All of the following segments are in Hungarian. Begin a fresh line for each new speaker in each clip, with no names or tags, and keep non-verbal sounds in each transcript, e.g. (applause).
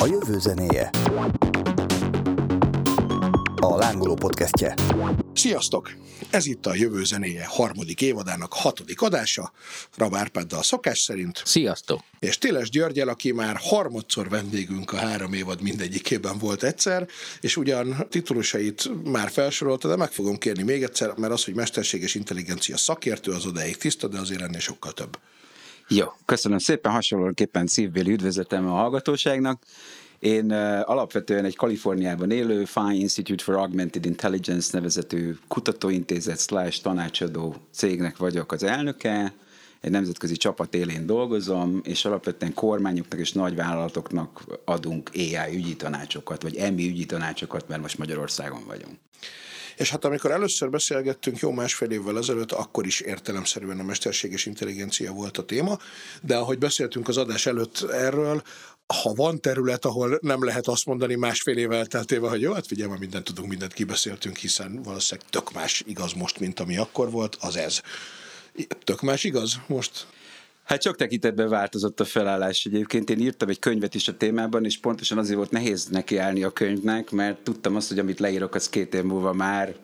A jövő zenéje. A lángoló podcastje.
Sziasztok! Ez itt a Jövő zenéje harmadik évadának hatodik adása, Rab Árpáddal szokás szerint.
Sziasztok!
És Téles Györgyel, aki már harmadszor vendégünk a három évad mindegyikében volt egyszer, és ugyan titulusait már felsorolta, de meg fogom kérni még egyszer, mert az, hogy mesterséges intelligencia szakértő, az odáig tiszta, de azért ennél sokkal több.
Jó, köszönöm szépen, hasonlóképpen szívbéli üdvözletem a hallgatóságnak. Én uh, alapvetően egy Kaliforniában élő Fine Institute for Augmented Intelligence nevezetű kutatóintézet slash tanácsadó cégnek vagyok az elnöke, egy nemzetközi csapat élén dolgozom, és alapvetően kormányoknak és nagyvállalatoknak adunk AI ügyi tanácsokat, vagy EMI ügyi tanácsokat, mert most Magyarországon vagyunk.
És hát amikor először beszélgettünk jó másfél évvel ezelőtt, akkor is értelemszerűen a mesterséges intelligencia volt a téma, de ahogy beszéltünk az adás előtt erről, ha van terület, ahol nem lehet azt mondani másfél év elteltével, hogy jó, hát figyelj, mindent tudunk, mindent kibeszéltünk, hiszen valószínűleg tök más igaz most, mint ami akkor volt, az ez. Tök más igaz most?
Hát sok tekintetben változott a felállás egyébként. Én írtam egy könyvet is a témában, és pontosan azért volt nehéz nekiállni a könyvnek, mert tudtam azt, hogy amit leírok, az két év múlva már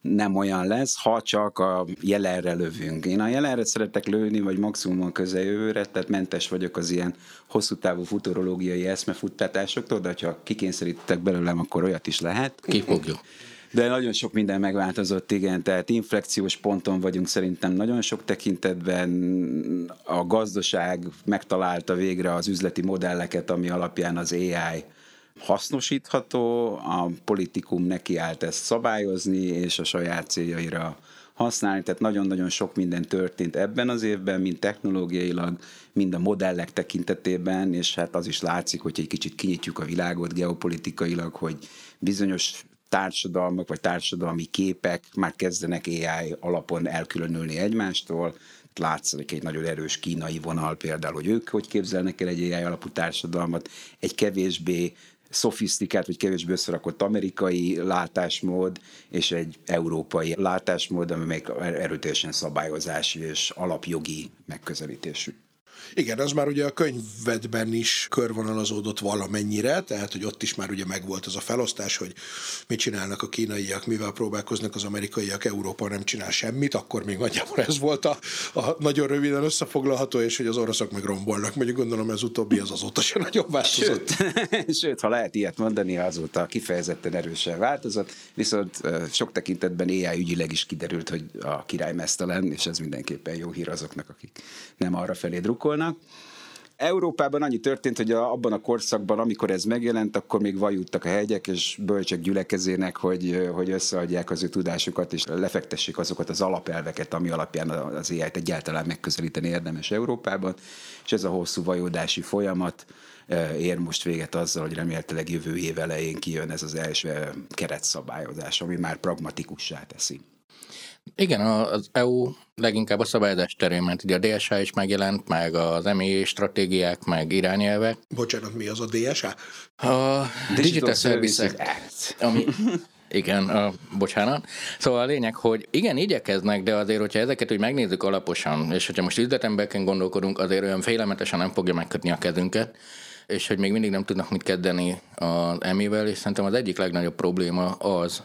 nem olyan lesz, ha csak a jelenre lövünk. Én a jelenre szeretek lőni, vagy maximum a közeljövőre, tehát mentes vagyok az ilyen hosszú távú futurológiai eszmefuttatásoktól, de ha kikényszerítettek belőlem, akkor olyat is lehet.
Kifogjuk.
De nagyon sok minden megváltozott, igen, tehát inflekciós ponton vagyunk szerintem nagyon sok tekintetben. A gazdaság megtalálta végre az üzleti modelleket, ami alapján az AI hasznosítható, a politikum nekiállt ezt szabályozni, és a saját céljaira használni, tehát nagyon-nagyon sok minden történt ebben az évben, mind technológiailag, mind a modellek tekintetében, és hát az is látszik, hogy egy kicsit kinyitjuk a világot geopolitikailag, hogy bizonyos társadalmak vagy társadalmi képek már kezdenek AI alapon elkülönülni egymástól, látszik egy nagyon erős kínai vonal például, hogy ők hogy képzelnek el egy AI alapú társadalmat, egy kevésbé szofisztikált, vagy kevésbé összerakott amerikai látásmód, és egy európai látásmód, ami még erőteljesen szabályozási és alapjogi megközelítésű.
Igen, az már ugye a könyvedben is körvonalazódott valamennyire, tehát hogy ott is már ugye megvolt az a felosztás, hogy mit csinálnak a kínaiak, mivel próbálkoznak az amerikaiak, Európa nem csinál semmit, akkor még nagyjából ez volt a, a nagyon röviden összefoglalható, és hogy az oroszok meg rombolnak. Mondjuk gondolom ez utóbbi az azóta sem nagyon változott.
Sőt, (laughs) sőt, ha lehet ilyet mondani, azóta kifejezetten erősen változott, viszont sok tekintetben AI ügyileg is kiderült, hogy a király mesztelen, és ez mindenképpen jó hír azoknak, akik nem arra felé drukkolnak volna. Európában annyi történt, hogy abban a korszakban, amikor ez megjelent, akkor még vajuttak a hegyek, és bölcsek gyülekezének, hogy, hogy összeadják az ő tudásukat, és lefektessék azokat az alapelveket, ami alapján az ai egyáltalán megközelíteni érdemes Európában. És ez a hosszú vajódási folyamat ér most véget azzal, hogy remélhetőleg jövő év elején kijön ez az első keretszabályozás, ami már pragmatikussá teszi.
Igen, az EU leginkább a szabályozás terén ment. Ugye a DSA is megjelent, meg az EMI stratégiák, meg irányelvek.
Bocsánat, mi az a DSA?
A Digital, Digital Services Act. Ami, (laughs) igen, a, bocsánat. Szóval a lényeg, hogy igen, igyekeznek, de azért, hogyha ezeket úgy megnézzük alaposan, és hogyha most üzletemberként gondolkodunk, azért olyan félelmetesen nem fogja megkötni a kezünket, és hogy még mindig nem tudnak mit kezdeni az emivel, és szerintem az egyik legnagyobb probléma az,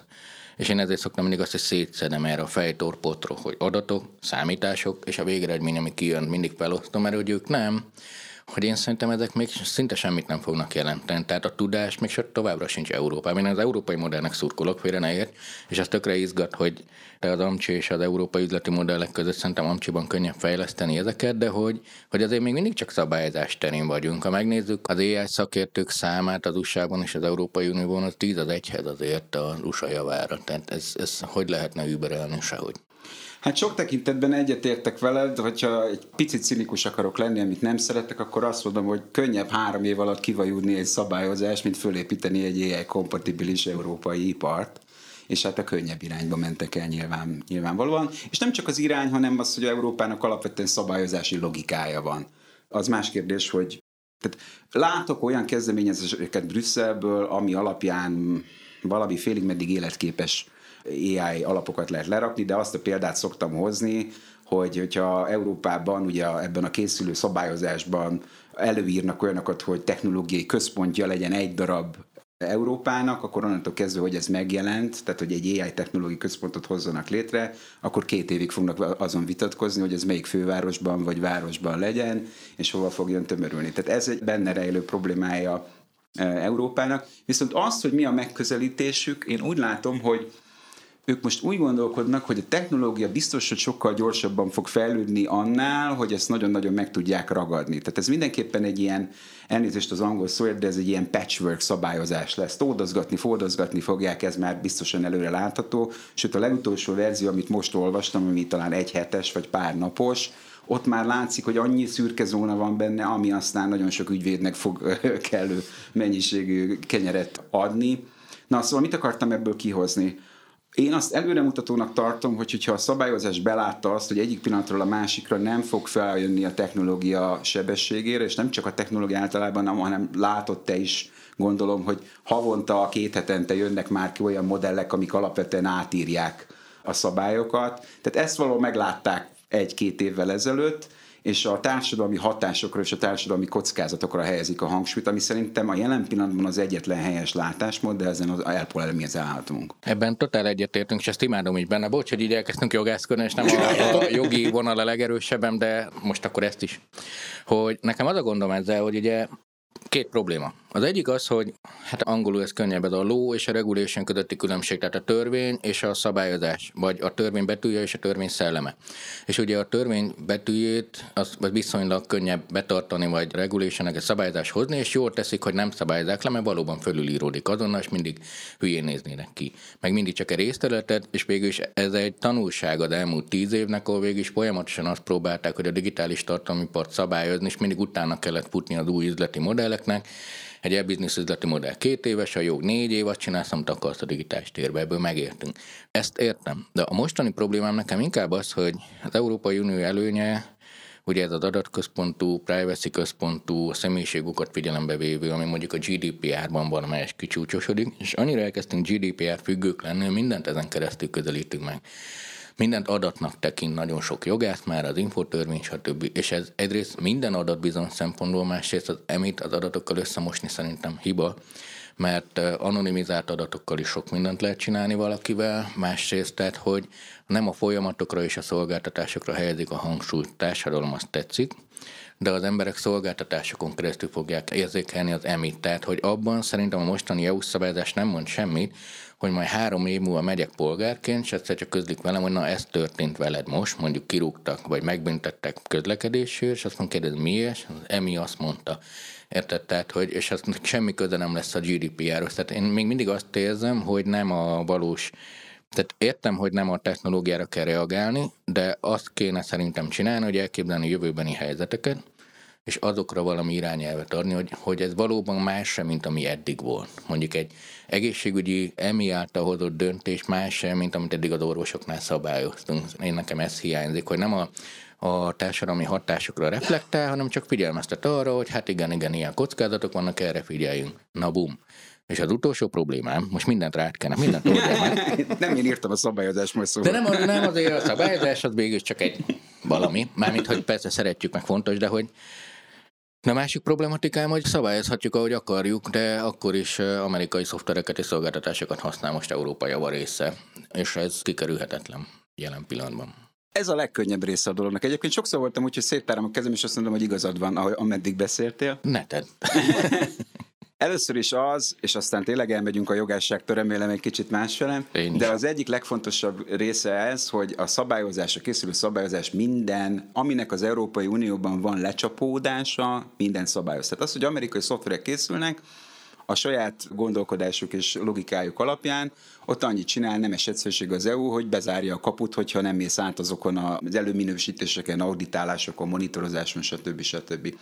és én ezért szoktam mindig azt, hogy szétszedem erre a fejtorpotról, hogy adatok, számítások, és a végeredmény, ami kijön, mindig felosztom, mert hogy ők nem, hogy én szerintem ezek még szinte semmit nem fognak jelenteni. Tehát a tudás még továbbra sincs Európában. Én az európai modellnek szurkolok, félre ne ért, és az tökre izgat, hogy az Amcsi és az európai üzleti modellek között szerintem Amcsiban könnyebb fejleszteni ezeket, de hogy, hogy azért még mindig csak szabályozás terén vagyunk. Ha megnézzük az AI szakértők számát az USA-ban és az Európai Unióban, az 10 az egyhez azért az USA javára. Tehát ez, ez hogy lehetne überelni sehogy.
Hát sok tekintetben egyetértek veled, hogyha egy picit cinikus akarok lenni, amit nem szeretek, akkor azt mondom, hogy könnyebb három év alatt kivajúdni egy szabályozást, mint fölépíteni egy AI kompatibilis európai ipart és hát a könnyebb irányba mentek el nyilván, nyilvánvalóan. És nem csak az irány, hanem az, hogy Európának alapvetően szabályozási logikája van. Az más kérdés, hogy tehát látok olyan kezdeményezéseket Brüsszelből, ami alapján valami félig meddig életképes AI alapokat lehet lerakni, de azt a példát szoktam hozni, hogy hogyha Európában, ugye ebben a készülő szabályozásban előírnak olyanokat, hogy technológiai központja legyen egy darab Európának, akkor onnantól kezdve, hogy ez megjelent, tehát hogy egy AI technológiai központot hozzanak létre, akkor két évig fognak azon vitatkozni, hogy ez melyik fővárosban vagy városban legyen, és hova fogjon tömörülni. Tehát ez egy benne rejlő problémája e, Európának. Viszont azt, hogy mi a megközelítésük, én úgy látom, hogy ők most úgy gondolkodnak, hogy a technológia biztos, hogy sokkal gyorsabban fog fejlődni annál, hogy ezt nagyon-nagyon meg tudják ragadni. Tehát ez mindenképpen egy ilyen, elnézést az angol szóért, de ez egy ilyen patchwork szabályozás lesz. Tódozgatni, fordozgatni fogják, ez már biztosan előre látható. Sőt, a legutolsó verzió, amit most olvastam, ami talán egy hetes vagy pár napos, ott már látszik, hogy annyi szürke zóna van benne, ami aztán nagyon sok ügyvédnek fog kellő mennyiségű kenyeret adni. Na, szóval mit akartam ebből kihozni? Én azt előremutatónak tartom, hogy hogyha a szabályozás belátta azt, hogy egyik pillanatról a másikra nem fog feljönni a technológia sebességére, és nem csak a technológia általában, hanem látott te is, gondolom, hogy havonta, két hetente jönnek már ki olyan modellek, amik alapvetően átírják a szabályokat. Tehát ezt való meglátták egy-két évvel ezelőtt, és a társadalmi hatásokra és a társadalmi kockázatokra helyezik a hangsúlyt, ami szerintem a jelen pillanatban az egyetlen helyes látásmód, de ezen az elpol mi állhatunk.
Ebben totál egyetértünk, és ezt imádom így benne. Bocs, hogy így elkezdtünk jogászkodni, és nem a, a jogi vonal a legerősebben, de most akkor ezt is. Hogy nekem az a gondom ezzel, hogy ugye két probléma. Az egyik az, hogy hát angolul ez könnyebb, ez a law és a regulation közötti különbség, tehát a törvény és a szabályozás, vagy a törvény betűje és a törvény szelleme. És ugye a törvény betűjét az, az viszonylag könnyebb betartani, vagy regulation egy szabályozás hozni, és jól teszik, hogy nem szabályozzák le, mert valóban fölülíródik azonnal, és mindig hülyén néznének ki. Meg mindig csak egy részterületet, és végül is ez egy tanulság az elmúlt tíz évnek, ahol végül is folyamatosan azt próbálták, hogy a digitális tartalmi part szabályozni, és mindig utána kellett futni az új üzleti modelleknek, egy e-business üzleti modell két éves, a jog négy év, azt csinálsz, amit akarsz a digitális térbe, ebből megértünk. Ezt értem. De a mostani problémám nekem inkább az, hogy az Európai Unió előnye, ugye ez az adatközpontú, privacy központú, a személyiségokat figyelembe vévő, ami mondjuk a GDPR-ban van, amelyes kicsúcsosodik, és annyira elkezdtünk GDPR függők lenni, mindent ezen keresztül közelítünk meg mindent adatnak tekint nagyon sok jogász már, az infotörvény, stb. És ez egyrészt minden adat bizonyos szempontból, másrészt az emit az adatokkal összemosni szerintem hiba, mert anonimizált adatokkal is sok mindent lehet csinálni valakivel, másrészt tehát, hogy nem a folyamatokra és a szolgáltatásokra helyezik a hangsúlyt, társadalom azt tetszik, de az emberek szolgáltatásokon keresztül fogják érzékelni az emit. Tehát, hogy abban szerintem a mostani EU szabályozás nem mond semmit, hogy majd három év múlva megyek polgárként, és egyszer csak közlik velem, hogy na ez történt veled most, mondjuk kirúgtak, vagy megbüntettek közlekedésért, és azt mondom, kérdez miért, az EMI azt mondta. Érted? Tehát, hogy, és az semmi köze nem lesz a GDPR-hoz. Tehát én még mindig azt érzem, hogy nem a valós tehát értem, hogy nem a technológiára kell reagálni, de azt kéne szerintem csinálni, hogy elképzelni jövőbeni helyzeteket, és azokra valami irányelvet adni, hogy, hogy ez valóban más sem, mint ami eddig volt. Mondjuk egy egészségügyi EMI által hozott döntés más sem, mint amit eddig az orvosoknál szabályoztunk. Én nekem ez hiányzik, hogy nem a, a társadalmi hatásokra reflektál, hanem csak figyelmeztet arra, hogy hát igen, igen, ilyen kockázatok vannak, erre figyeljünk. Na bum. És az utolsó problémám, most mindent rátkenek, mindent (laughs) oldják
Nem én írtam a szabályozást most
szóval. De nem, nem azért a szabályozás, az végül csak egy valami. Mármint, hogy persze szeretjük, meg fontos, de hogy de a másik problematikám, hogy szabályozhatjuk, ahogy akarjuk, de akkor is amerikai szoftvereket és szolgáltatásokat használ most Európa java része, és ez kikerülhetetlen jelen pillanatban.
Ez a legkönnyebb része a dolognak. Egyébként sokszor voltam úgy, hogy széttárom a kezem, és azt mondom, hogy igazad van, ahogy, ameddig beszéltél.
Ne tedd. (laughs)
Először is az, és aztán tényleg elmegyünk a jogásságtól, remélem egy kicsit másfele, de az egyik legfontosabb része ez, hogy a szabályozás, a készülő szabályozás minden, aminek az Európai Unióban van lecsapódása, minden szabályoz. Tehát az, hogy amerikai szoftverek készülnek, a saját gondolkodásuk és logikájuk alapján ott annyit csinál, nem egyszerűség az EU, hogy bezárja a kaput, hogyha nem mész át azokon az előminősítéseken, auditálásokon, monitorozáson, stb. stb.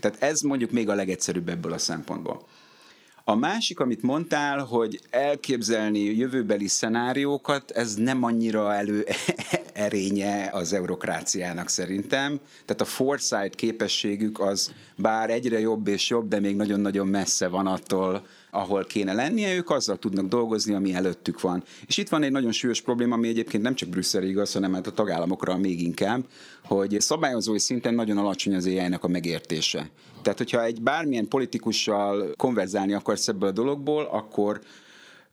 Tehát ez mondjuk még a legegyszerűbb ebből a szempontból. A másik, amit mondtál, hogy elképzelni jövőbeli szenáriókat, ez nem annyira elő (laughs) erénye az eurokráciának szerintem. Tehát a foresight képességük az bár egyre jobb és jobb, de még nagyon-nagyon messze van attól, ahol kéne lennie, ők azzal tudnak dolgozni, ami előttük van. És itt van egy nagyon súlyos probléma, ami egyébként nem csak Brüsszelre igaz, hanem hát a tagállamokra még inkább, hogy szabályozói szinten nagyon alacsony az ai a megértése. Tehát, hogyha egy bármilyen politikussal konverzálni akarsz ebből a dologból, akkor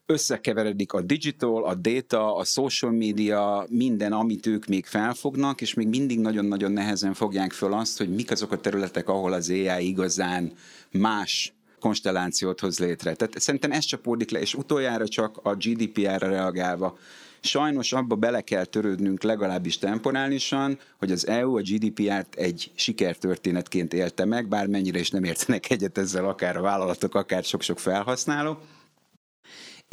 összekeveredik a digital, a data, a social media, minden, amit ők még felfognak, és még mindig nagyon-nagyon nehezen fogják föl azt, hogy mik azok a területek, ahol az AI igazán más konstellációt hoz létre. Tehát szerintem ez csapódik le, és utoljára csak a GDPR-ra reagálva. Sajnos abba bele kell törődnünk legalábbis temporálisan, hogy az EU a GDPR-t egy sikertörténetként élte meg, bármennyire is nem értenek egyet ezzel akár a vállalatok, akár sok-sok felhasználó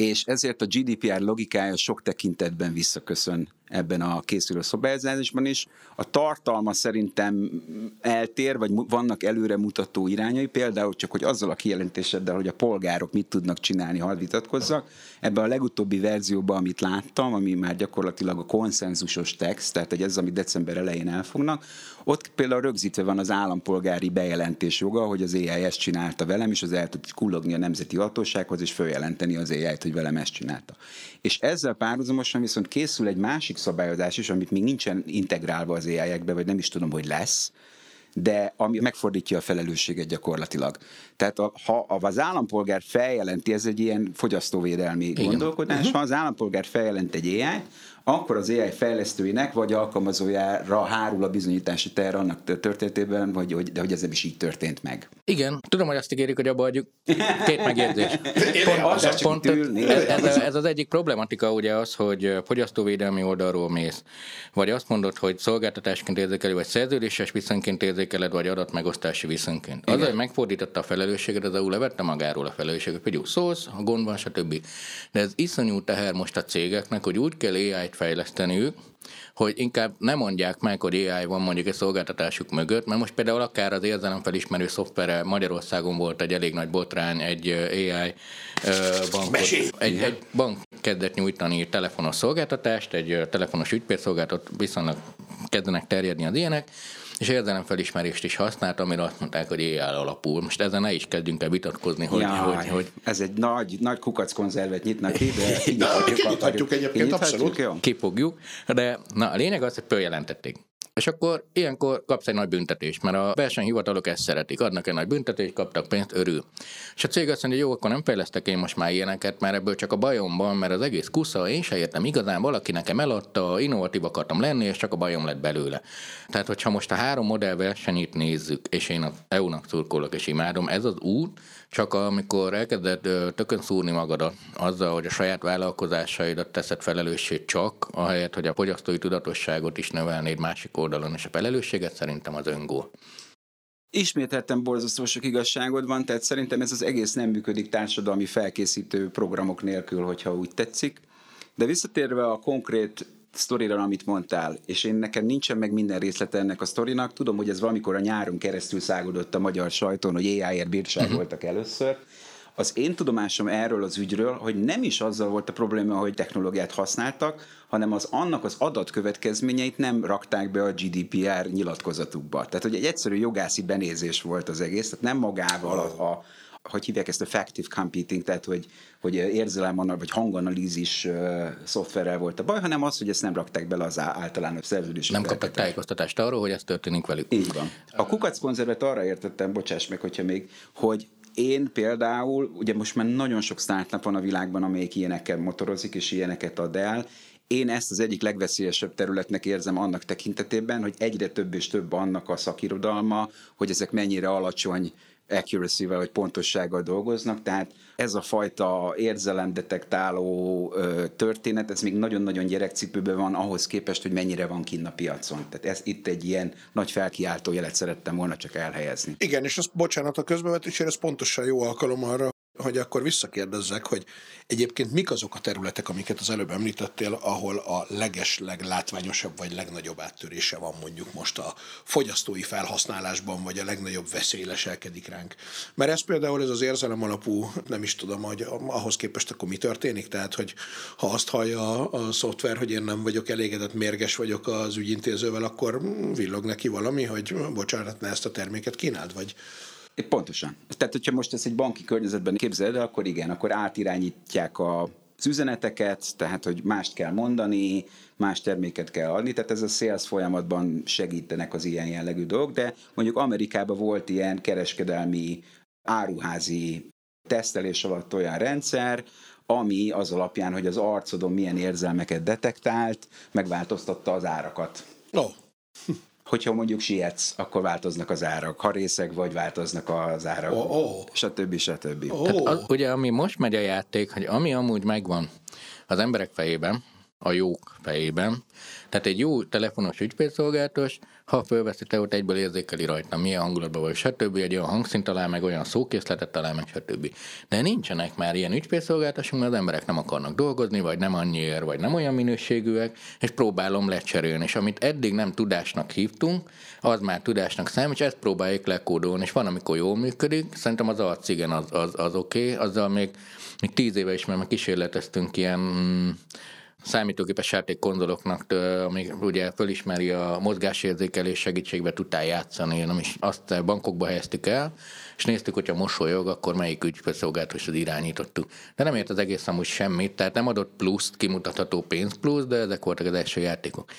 és ezért a GDPR logikája sok tekintetben visszaköszön ebben a készülő szabályozásban is. A tartalma szerintem eltér, vagy vannak előre mutató irányai, például csak, hogy azzal a kijelentéseddel, hogy a polgárok mit tudnak csinálni, hadd vitatkozzak. Ebben a legutóbbi verzióban, amit láttam, ami már gyakorlatilag a konszenzusos text, tehát hogy ez, amit december elején elfognak, ott például rögzítve van az állampolgári bejelentés joga, hogy az AI ezt csinálta velem, és az el tud kullogni a nemzeti hatósághoz, és följelenteni az AI-t, hogy velem ezt csinálta. És ezzel párhuzamosan viszont készül egy másik szabályozás is, amit még nincsen integrálva az AI-ekbe, vagy nem is tudom, hogy lesz, de ami megfordítja a felelősséget gyakorlatilag. Tehát a, ha az állampolgár feljelenti, ez egy ilyen fogyasztóvédelmi Igen. gondolkodás, uh-huh. ha az állampolgár feljelent egy AI, akkor az AI fejlesztőinek vagy alkalmazójára hárul a bizonyítási teher annak történetében, vagy hogy, de hogy ez nem is így történt meg.
Igen, tudom, hogy azt ígérik, hogy abba adjuk. Két megjegyzés. (laughs) pont,
ez, pont,
ez, ez, ez, az egyik problematika ugye az, hogy fogyasztóvédelmi oldalról mész, vagy azt mondod, hogy szolgáltatásként érzékelő, vagy szerződéses viszonyként érzékeled, vagy adatmegosztási viszonyként. Az, hogy megfordította a felelősséget, az EU levette magáról a felelősséget. Például szólsz, a gond van, stb. De ez iszonyú teher most a cégeknek, hogy úgy kell ai fejleszteniük, hogy inkább nem mondják meg, hogy AI van mondjuk egy szolgáltatásuk mögött, mert most például akár az érzelemfelismerő szoftvere Magyarországon volt egy elég nagy botrány, egy AI bankot, egy, egy bank kezdett nyújtani telefonos szolgáltatást, egy telefonos ügyfélszolgáltat viszonylag kezdenek terjedni az ilyenek, és érzelemfelismerést is használt, amire azt mondták, hogy éjjel alapul. Most ezen ne is kezdjünk el vitatkozni, hogy,
Jaj,
hogy, hogy...
Ez egy nagy, nagy kukackonzervet nyitnak ki, de (laughs)
kinyithatjuk egyébként, abszolút.
Kipogjuk, de na, a lényeg az, hogy följelentették. És akkor ilyenkor kapsz egy nagy büntetést, mert a versenyhivatalok ezt szeretik, adnak egy nagy büntetést, kaptak pénzt, örül. És a cég azt mondja, jó, akkor nem fejlesztek én most már ilyeneket, mert ebből csak a bajom van, mert az egész kusza, én se értem igazán, valaki nekem eladta, innovatív akartam lenni, és csak a bajom lett belőle. Tehát, hogyha most a három modell versenyét nézzük, és én az EU-nak szurkolok és imádom, ez az út, csak amikor elkezded tökön szúrni magadat azzal, hogy a saját vállalkozásaidat teszed felelősség csak, ahelyett, hogy a fogyasztói tudatosságot is növelnéd másik oldalon, és a felelősséget szerintem az öngól.
Ismételten borzasztó sok igazságod van, tehát szerintem ez az egész nem működik társadalmi felkészítő programok nélkül, hogyha úgy tetszik. De visszatérve a konkrét sztorira, amit mondtál, és én nekem nincsen meg minden részlete ennek a sztorinak, tudom, hogy ez valamikor a nyáron keresztül szágodott a magyar sajton, hogy AI-ért bírságoltak uh-huh. először, az én tudomásom erről az ügyről, hogy nem is azzal volt a probléma, hogy technológiát használtak, hanem az annak az adatkövetkezményeit nem rakták be a GDPR nyilatkozatukba. Tehát, hogy egy egyszerű jogászi benézés volt az egész, tehát nem magával a, a hogy hívják ezt a factive computing, tehát hogy, hogy érzelem vagy hanganalízis szoftverrel volt a baj, hanem az, hogy ezt nem rakták bele az általános szerződés.
Nem kaptak tájékoztatást arról, hogy ez történik velük.
Így van. A kukackonzervet arra értettem, bocsáss meg, hogyha még, hogy én például, ugye most már nagyon sok startup van a világban, amelyik ilyenekkel motorozik, és ilyeneket ad el, én ezt az egyik legveszélyesebb területnek érzem annak tekintetében, hogy egyre több és több annak a szakirodalma, hogy ezek mennyire alacsony accuracy-vel vagy pontossággal dolgoznak, tehát ez a fajta érzelemdetektáló ö, történet, ez még nagyon-nagyon gyerekcipőben van ahhoz képest, hogy mennyire van kinn a piacon. Tehát ez itt egy ilyen nagy felkiáltó jelet szerettem volna csak elhelyezni.
Igen, és az bocsánat a közbevetésére, ez pontosan jó alkalom arra, hogy akkor visszakérdezzek, hogy egyébként mik azok a területek, amiket az előbb említettél, ahol a legesleg látványosabb vagy legnagyobb áttörése van mondjuk most a fogyasztói felhasználásban, vagy a legnagyobb veszély leselkedik ránk. Mert ez például ez az érzelem alapú, nem is tudom, hogy ahhoz képest akkor mi történik, tehát hogy ha azt hallja a szoftver, hogy én nem vagyok elégedett, mérges vagyok az ügyintézővel, akkor villog neki valami, hogy bocsánat, ne ezt a terméket kínáld, vagy
Pontosan. Tehát, hogyha most ezt egy banki környezetben képzeled, akkor igen, akkor átirányítják a az üzeneteket, tehát hogy mást kell mondani, más terméket kell adni, tehát ez a sales folyamatban segítenek az ilyen jellegű dolgok, de mondjuk Amerikában volt ilyen kereskedelmi áruházi tesztelés alatt olyan rendszer, ami az alapján, hogy az arcodon milyen érzelmeket detektált, megváltoztatta az árakat.
Oh.
Hogyha mondjuk sietsz, akkor változnak az árak. Ha részeg vagy, változnak az árak.
Oh, oh.
Stb. stb.
Oh.
Tehát az, ugye, ami most megy a játék, hogy ami amúgy megvan az emberek fejében, a jók fejében, tehát egy jó telefonos ügyfélszolgálatos, ha fölveszi te ott egyből érzékeli rajta, milyen hangulatban vagy, stb. egy olyan hangszint talál meg, olyan szókészletet talál meg, stb. De nincsenek már ilyen ügyfélszolgáltatások, mert az emberek nem akarnak dolgozni, vagy nem annyiért, vagy nem olyan minőségűek, és próbálom lecserélni. És amit eddig nem tudásnak hívtunk, az már tudásnak számít, és ezt próbáljuk lekódolni. És van, amikor jól működik, szerintem az arc igen, az, az, az oké, okay. azzal még, még tíz éve is, mert kísérleteztünk ilyen számítógépes játék konzoloknak, ami ugye fölismeri a mozgásérzékelés segítségbe tudtál játszani, nem is azt bankokba helyeztük el, és néztük, hogyha mosolyog, akkor melyik ügyfélszolgáltatáshoz irányítottuk. De nem ért az egész amúgy semmit, tehát nem adott pluszt, kimutatható pénz plusz, de ezek voltak az első játékok.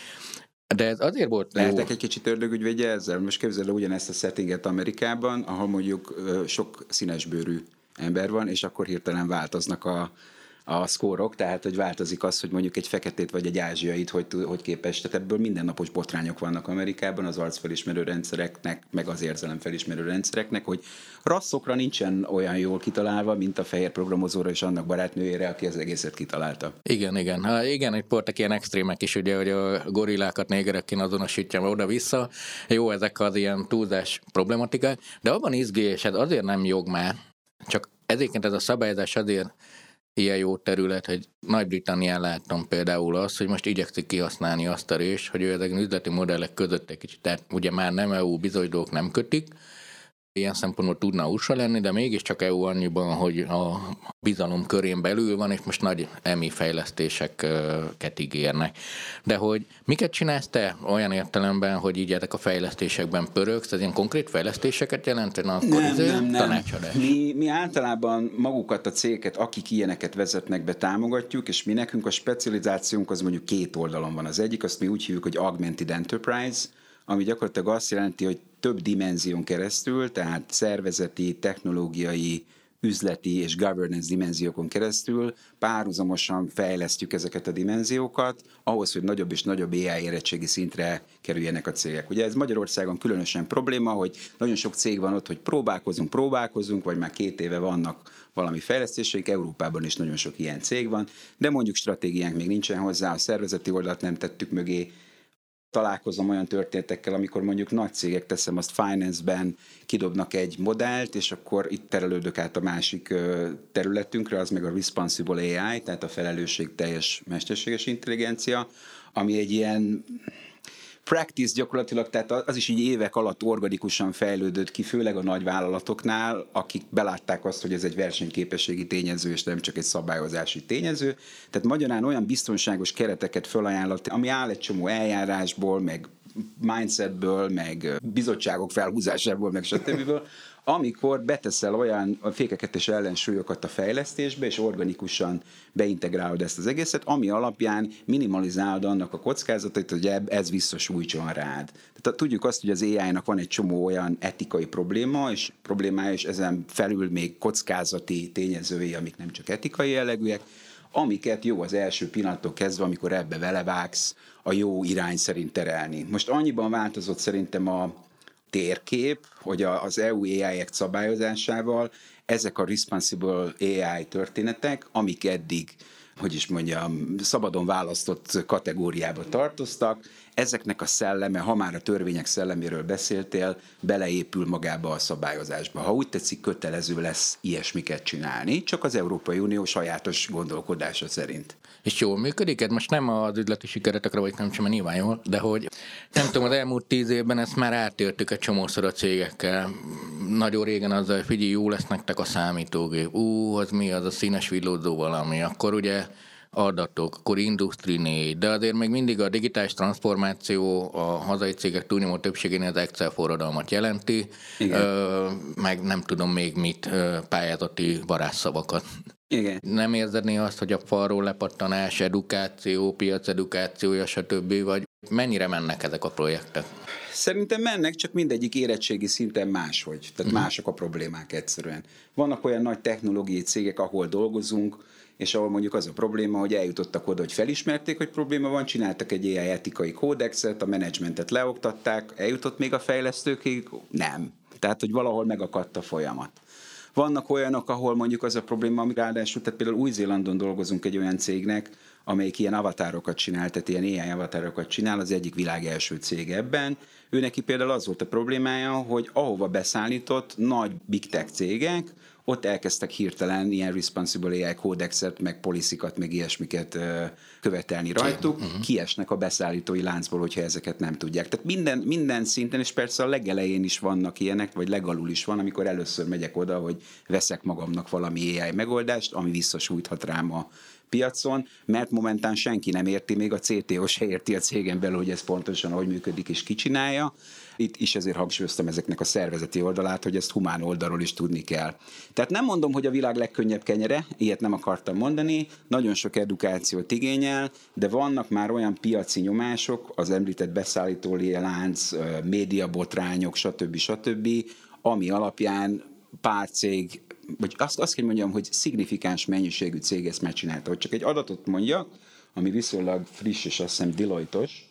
De ez azért volt
Lehetek egy kicsit ördögügyvédje ezzel? Most képzeld el ugyanezt a settinget Amerikában, ahol mondjuk sok színesbőrű ember van, és akkor hirtelen változnak a, a szkórok, tehát hogy változik az, hogy mondjuk egy feketét vagy egy ázsiait hogy, hogy képes. Tehát ebből mindennapos botrányok vannak Amerikában az arcfelismerő rendszereknek, meg az érzelemfelismerő rendszereknek, hogy rasszokra nincsen olyan jól kitalálva, mint a fehér programozóra és annak barátnőjére, aki az egészet kitalálta.
Igen, igen. Ha igen, itt voltak ilyen extrémek is, ugye, hogy a gorillákat négerekként azonosítja oda-vissza. Jó, ezek az ilyen túlzás problematikák, de abban izgé, és ez azért nem jog már, csak ezért ez a szabályozás azért ilyen jó terület, hogy Nagy-Britannián láttam például azt, hogy most igyekszik kihasználni azt a részt, hogy ő ezek üzleti modellek között egy kicsit, tehát ugye már nem EU bizony dolgok nem kötik, ilyen szempontból tudna USA lenni, de mégiscsak EU annyiban, hogy a bizalom körén belül van, és most nagy emi fejlesztéseket ígérnek. De hogy miket csinálsz te olyan értelemben, hogy így ezek a fejlesztésekben pörögsz, ez ilyen konkrét fejlesztéseket jelenten akkor
nem, nem, nem. Mi, mi általában magukat a cégeket, akik ilyeneket vezetnek be, támogatjuk, és mi nekünk a specializációnk az mondjuk két oldalon van. Az egyik, azt mi úgy hívjuk, hogy Augmented Enterprise, ami gyakorlatilag azt jelenti, hogy több dimenzión keresztül, tehát szervezeti, technológiai, üzleti és governance dimenziókon keresztül párhuzamosan fejlesztjük ezeket a dimenziókat, ahhoz, hogy nagyobb és nagyobb AI érettségi szintre kerüljenek a cégek. Ugye ez Magyarországon különösen probléma, hogy nagyon sok cég van ott, hogy próbálkozunk, próbálkozunk, vagy már két éve vannak valami fejlesztéseik, Európában is nagyon sok ilyen cég van, de mondjuk stratégiánk még nincsen hozzá, a szervezeti oldalt nem tettük mögé, találkozom olyan történetekkel, amikor mondjuk nagy cégek, teszem azt finance-ben, kidobnak egy modellt, és akkor itt terelődök át a másik területünkre, az meg a responsible AI, tehát a felelősség teljes mesterséges intelligencia, ami egy ilyen practice gyakorlatilag, tehát az is így évek alatt organikusan fejlődött ki, főleg a nagyvállalatoknál, akik belátták azt, hogy ez egy versenyképességi tényező, és nem csak egy szabályozási tényező. Tehát magyarán olyan biztonságos kereteket felajánlott, ami áll egy csomó eljárásból, meg mindsetből, meg bizottságok felhúzásából, meg stb amikor beteszel olyan fékeket és ellensúlyokat a fejlesztésbe, és organikusan beintegrálod ezt az egészet, ami alapján minimalizálod annak a kockázatait, hogy ez visszasújtson rád. Tehát tudjuk azt, hogy az AI-nak van egy csomó olyan etikai probléma, és problémája, és ezen felül még kockázati tényezői, amik nem csak etikai jellegűek, amiket jó az első pillanattól kezdve, amikor ebbe velevágsz, a jó irány szerint terelni. Most annyiban változott szerintem a, térkép, hogy az EU AI szabályozásával ezek a responsible AI történetek, amik eddig hogy is mondjam, szabadon választott kategóriába tartoztak, ezeknek a szelleme, ha már a törvények szelleméről beszéltél, beleépül magába a szabályozásba. Ha úgy tetszik, kötelező lesz ilyesmiket csinálni, csak az Európai Unió sajátos gondolkodása szerint.
És jól működik? Ez most nem az üzleti sikeretekre, vagy nem sem, nyilván jól, de hogy nem tudom, az elmúlt tíz évben ezt már átértük egy csomószor a cégekkel. Nagyon régen azzal, hogy figyelj, jó lesz nektek a számítógép. Ú, az mi az a színes villódzó valami. Akkor ugye adatok, akkor Industry 4, de azért még mindig a digitális transformáció a hazai cégek túlnyomó többségénél az Excel forradalmat jelenti,
Igen.
Ö, meg nem tudom még mit, ö, pályázati varázsszavakat.
Igen.
Nem érzedné azt, hogy a falról lepattanás, edukáció, piac edukációja, stb., vagy mennyire mennek ezek a projektek?
Szerintem mennek, csak mindegyik érettségi szinten máshogy. Tehát uh-huh. mások a problémák egyszerűen. Vannak olyan nagy technológiai cégek, ahol dolgozunk, és ahol mondjuk az a probléma, hogy eljutottak oda, hogy felismerték, hogy probléma van, csináltak egy AI etikai kódexet, a menedzsmentet leoktatták, eljutott még a fejlesztőkig? Nem. Tehát, hogy valahol megakadt a folyamat. Vannak olyanok, ahol mondjuk az a probléma, ami ráadásul, tehát például Új-Zélandon dolgozunk egy olyan cégnek, amelyik ilyen avatárokat csinál, tehát ilyen AI avatárokat csinál, az egyik világ első cég ebben. Ő neki például az volt a problémája, hogy ahova beszállított nagy big tech cégek, ott elkezdtek hirtelen ilyen responsible AI kódexet, meg poliszikat, meg ilyesmiket követelni rajtuk, uh-huh. kiesnek a beszállítói láncból, hogyha ezeket nem tudják. Tehát minden, minden szinten, és persze a legelején is vannak ilyenek, vagy legalul is van, amikor először megyek oda, hogy veszek magamnak valami AI megoldást, ami visszasújthat rám a piacon, mert momentán senki nem érti, még a CTO se érti a cégen belül, hogy ez pontosan hogy működik és kicsinálja. Itt is ezért hangsúlyoztam ezeknek a szervezeti oldalát, hogy ezt humán oldalról is tudni kell. Tehát nem mondom, hogy a világ legkönnyebb kenyere, ilyet nem akartam mondani, nagyon sok edukációt igényel, de vannak már olyan piaci nyomások, az említett beszállító lánc, médiabotrányok, stb. stb., ami alapján pár cég vagy azt, azt kell mondjam, hogy szignifikáns mennyiségű cég ezt megcsinálta. Hogy csak egy adatot mondjak, ami viszonylag friss és azt hiszem Deloitte-os,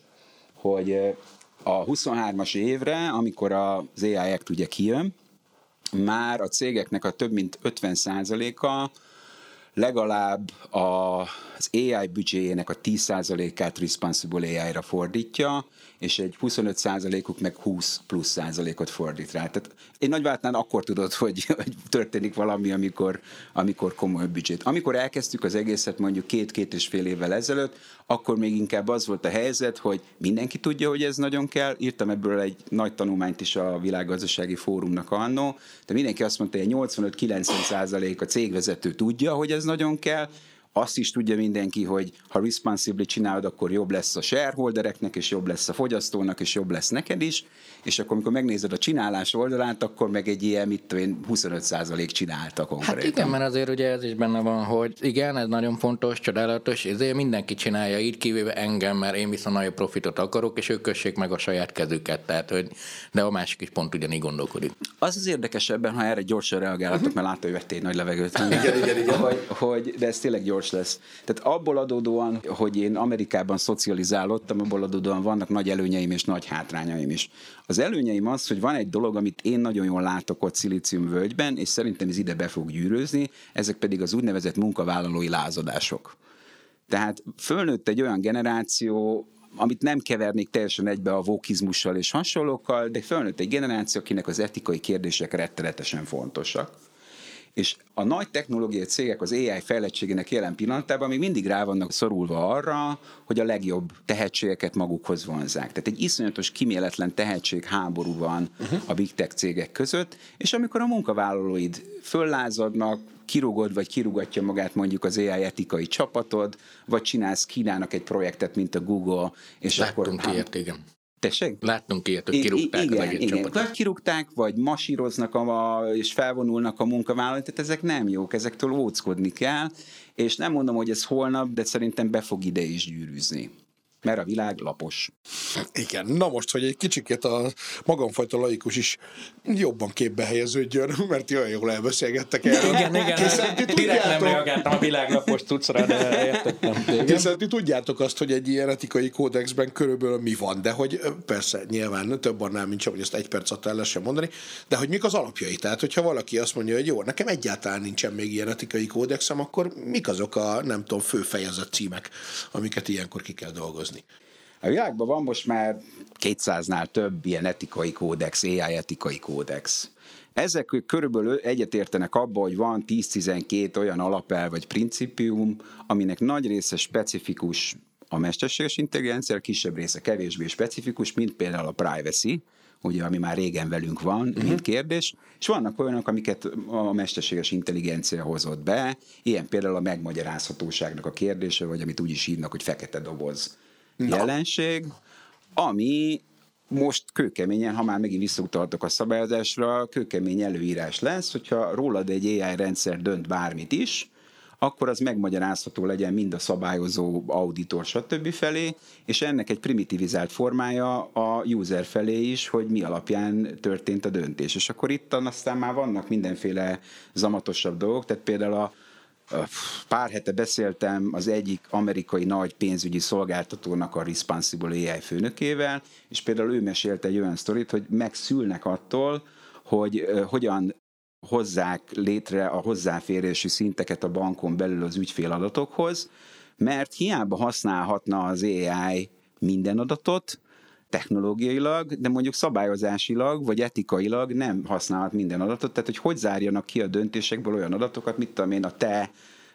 hogy a 23-as évre, amikor az AI Act ugye kijön, már a cégeknek a több mint 50%-a legalább az AI büdzséjének a 10%-át responsible AI-ra fordítja, és egy 25%-uk meg 20 plusz százalékot fordít rá. Tehát egy nagyváltnál akkor tudod, hogy, hogy történik valami, amikor, amikor komoly büdzsét. Amikor elkezdtük az egészet mondjuk két-két és fél évvel ezelőtt, akkor még inkább az volt a helyzet, hogy mindenki tudja, hogy ez nagyon kell. Írtam ebből egy nagy tanulmányt is a világgazdasági fórumnak annó, de mindenki azt mondta, hogy 85-90 százalék a cégvezető tudja, hogy ez nagyon kell, azt is tudja mindenki, hogy ha responsibly csinálod, akkor jobb lesz a shareholdereknek, és jobb lesz a fogyasztónak, és jobb lesz neked is, és akkor, amikor megnézed a csinálás oldalát, akkor meg egy ilyen, mit tudom én, 25% csinálta konkrétan.
Hát igen, mert azért ugye ez is benne van, hogy igen, ez nagyon fontos, csodálatos, ezért mindenki csinálja így, kivéve engem, mert én viszont nagyobb profitot akarok, és ők kössék meg a saját kezüket, tehát, hogy, de a másik is pont ugyanígy gondolkodik.
Az az érdekesebben, ha erre gyorsan reagálhatok, uh-huh. mert látta, hogy vettél nagy levegőt. igen, igen, igen. Hogy, hogy, de ez tényleg gyors gyors lesz. Tehát abból adódóan, hogy én Amerikában szocializálódtam, abból adódóan vannak nagy előnyeim és nagy hátrányaim is. Az előnyeim az, hogy van egy dolog, amit én nagyon jól látok ott völgyben, és szerintem ez ide be fog gyűrőzni, ezek pedig az úgynevezett munkavállalói lázadások. Tehát fölnőtt egy olyan generáció, amit nem kevernék teljesen egybe a vókizmussal és hasonlókkal, de fölnőtt egy generáció, akinek az etikai kérdések rettenetesen fontosak és a nagy technológiai cégek az AI fejlettségének jelen pillanatában még mindig rá vannak szorulva arra, hogy a legjobb tehetségeket magukhoz vonzák. Tehát egy iszonyatos kiméletlen tehetség háború van uh-huh. a big tech cégek között, és amikor a munkavállalóid föllázadnak, kirúgod, vagy kirúgatja magát mondjuk az AI etikai csapatod, vagy csinálsz Kínának egy projektet, mint a Google, és
Láttunk
akkor...
Ilyet, igen.
Tessék?
Láttunk ilyet, hogy kirúgták
igen,
az egész
igen.
csapatot.
Vagy kirúgták, vagy masíroznak a, és felvonulnak a munkavállalók, tehát ezek nem jók, ezektől óckodni kell, és nem mondom, hogy ez holnap, de szerintem be fog ide is gyűrűzni mert a világ lapos.
Igen, na most, hogy egy kicsikét a magamfajta laikus is jobban képbe helyeződjön, (laughs) mert olyan jól elbeszélgettek erről.
Igen, igen, Hiszen ti direkt nem reagáltam a világ lapos tucra, de értettem.
Hiszen ti tudjátok azt, hogy egy ilyen etikai kódexben körülbelül mi van, de hogy persze nyilván több annál, mint csak, hogy ezt egy perc alatt el lehessen mondani, de hogy mik az alapjai. Tehát, hogyha valaki azt mondja, hogy jó, nekem egyáltalán nincsen még ilyen etikai kódexem, akkor mik azok a, nem tudom, fő fejezet címek, amiket ilyenkor ki kell dolgozni? Dolgozni.
A világban van most már 200-nál több ilyen etikai kódex, AI etikai kódex. Ezek körülbelül egyetértenek abba, hogy van 10-12 olyan alapel vagy principium, aminek nagy része specifikus a mesterséges intelligencia, kisebb része kevésbé specifikus, mint például a privacy, ugye, ami már régen velünk van, uh-huh. mint kérdés, és vannak olyanok, amiket a mesterséges intelligencia hozott be, ilyen például a megmagyarázhatóságnak a kérdése, vagy amit úgy is hívnak, hogy fekete doboz Jelenség, ami most kőkeményen, ha már megint visszautaltok a szabályozásra, kőkemény előírás lesz, hogyha rólad egy AI rendszer dönt bármit is, akkor az megmagyarázható legyen mind a szabályozó auditor, stb. felé, és ennek egy primitivizált formája a user felé is, hogy mi alapján történt a döntés. És akkor itt aztán már vannak mindenféle zamatosabb dolgok, tehát például a Pár hete beszéltem az egyik amerikai nagy pénzügyi szolgáltatónak a Responsible AI főnökével, és például ő mesélte egy olyan sztorit, hogy megszülnek attól, hogy hogyan hozzák létre a hozzáférési szinteket a bankon belül az ügyféladatokhoz, mert hiába használhatna az AI minden adatot, technológiailag, de mondjuk szabályozásilag vagy etikailag nem használhat minden adatot, tehát hogy hogy zárjanak ki a döntésekből olyan adatokat, mit tudom én, a te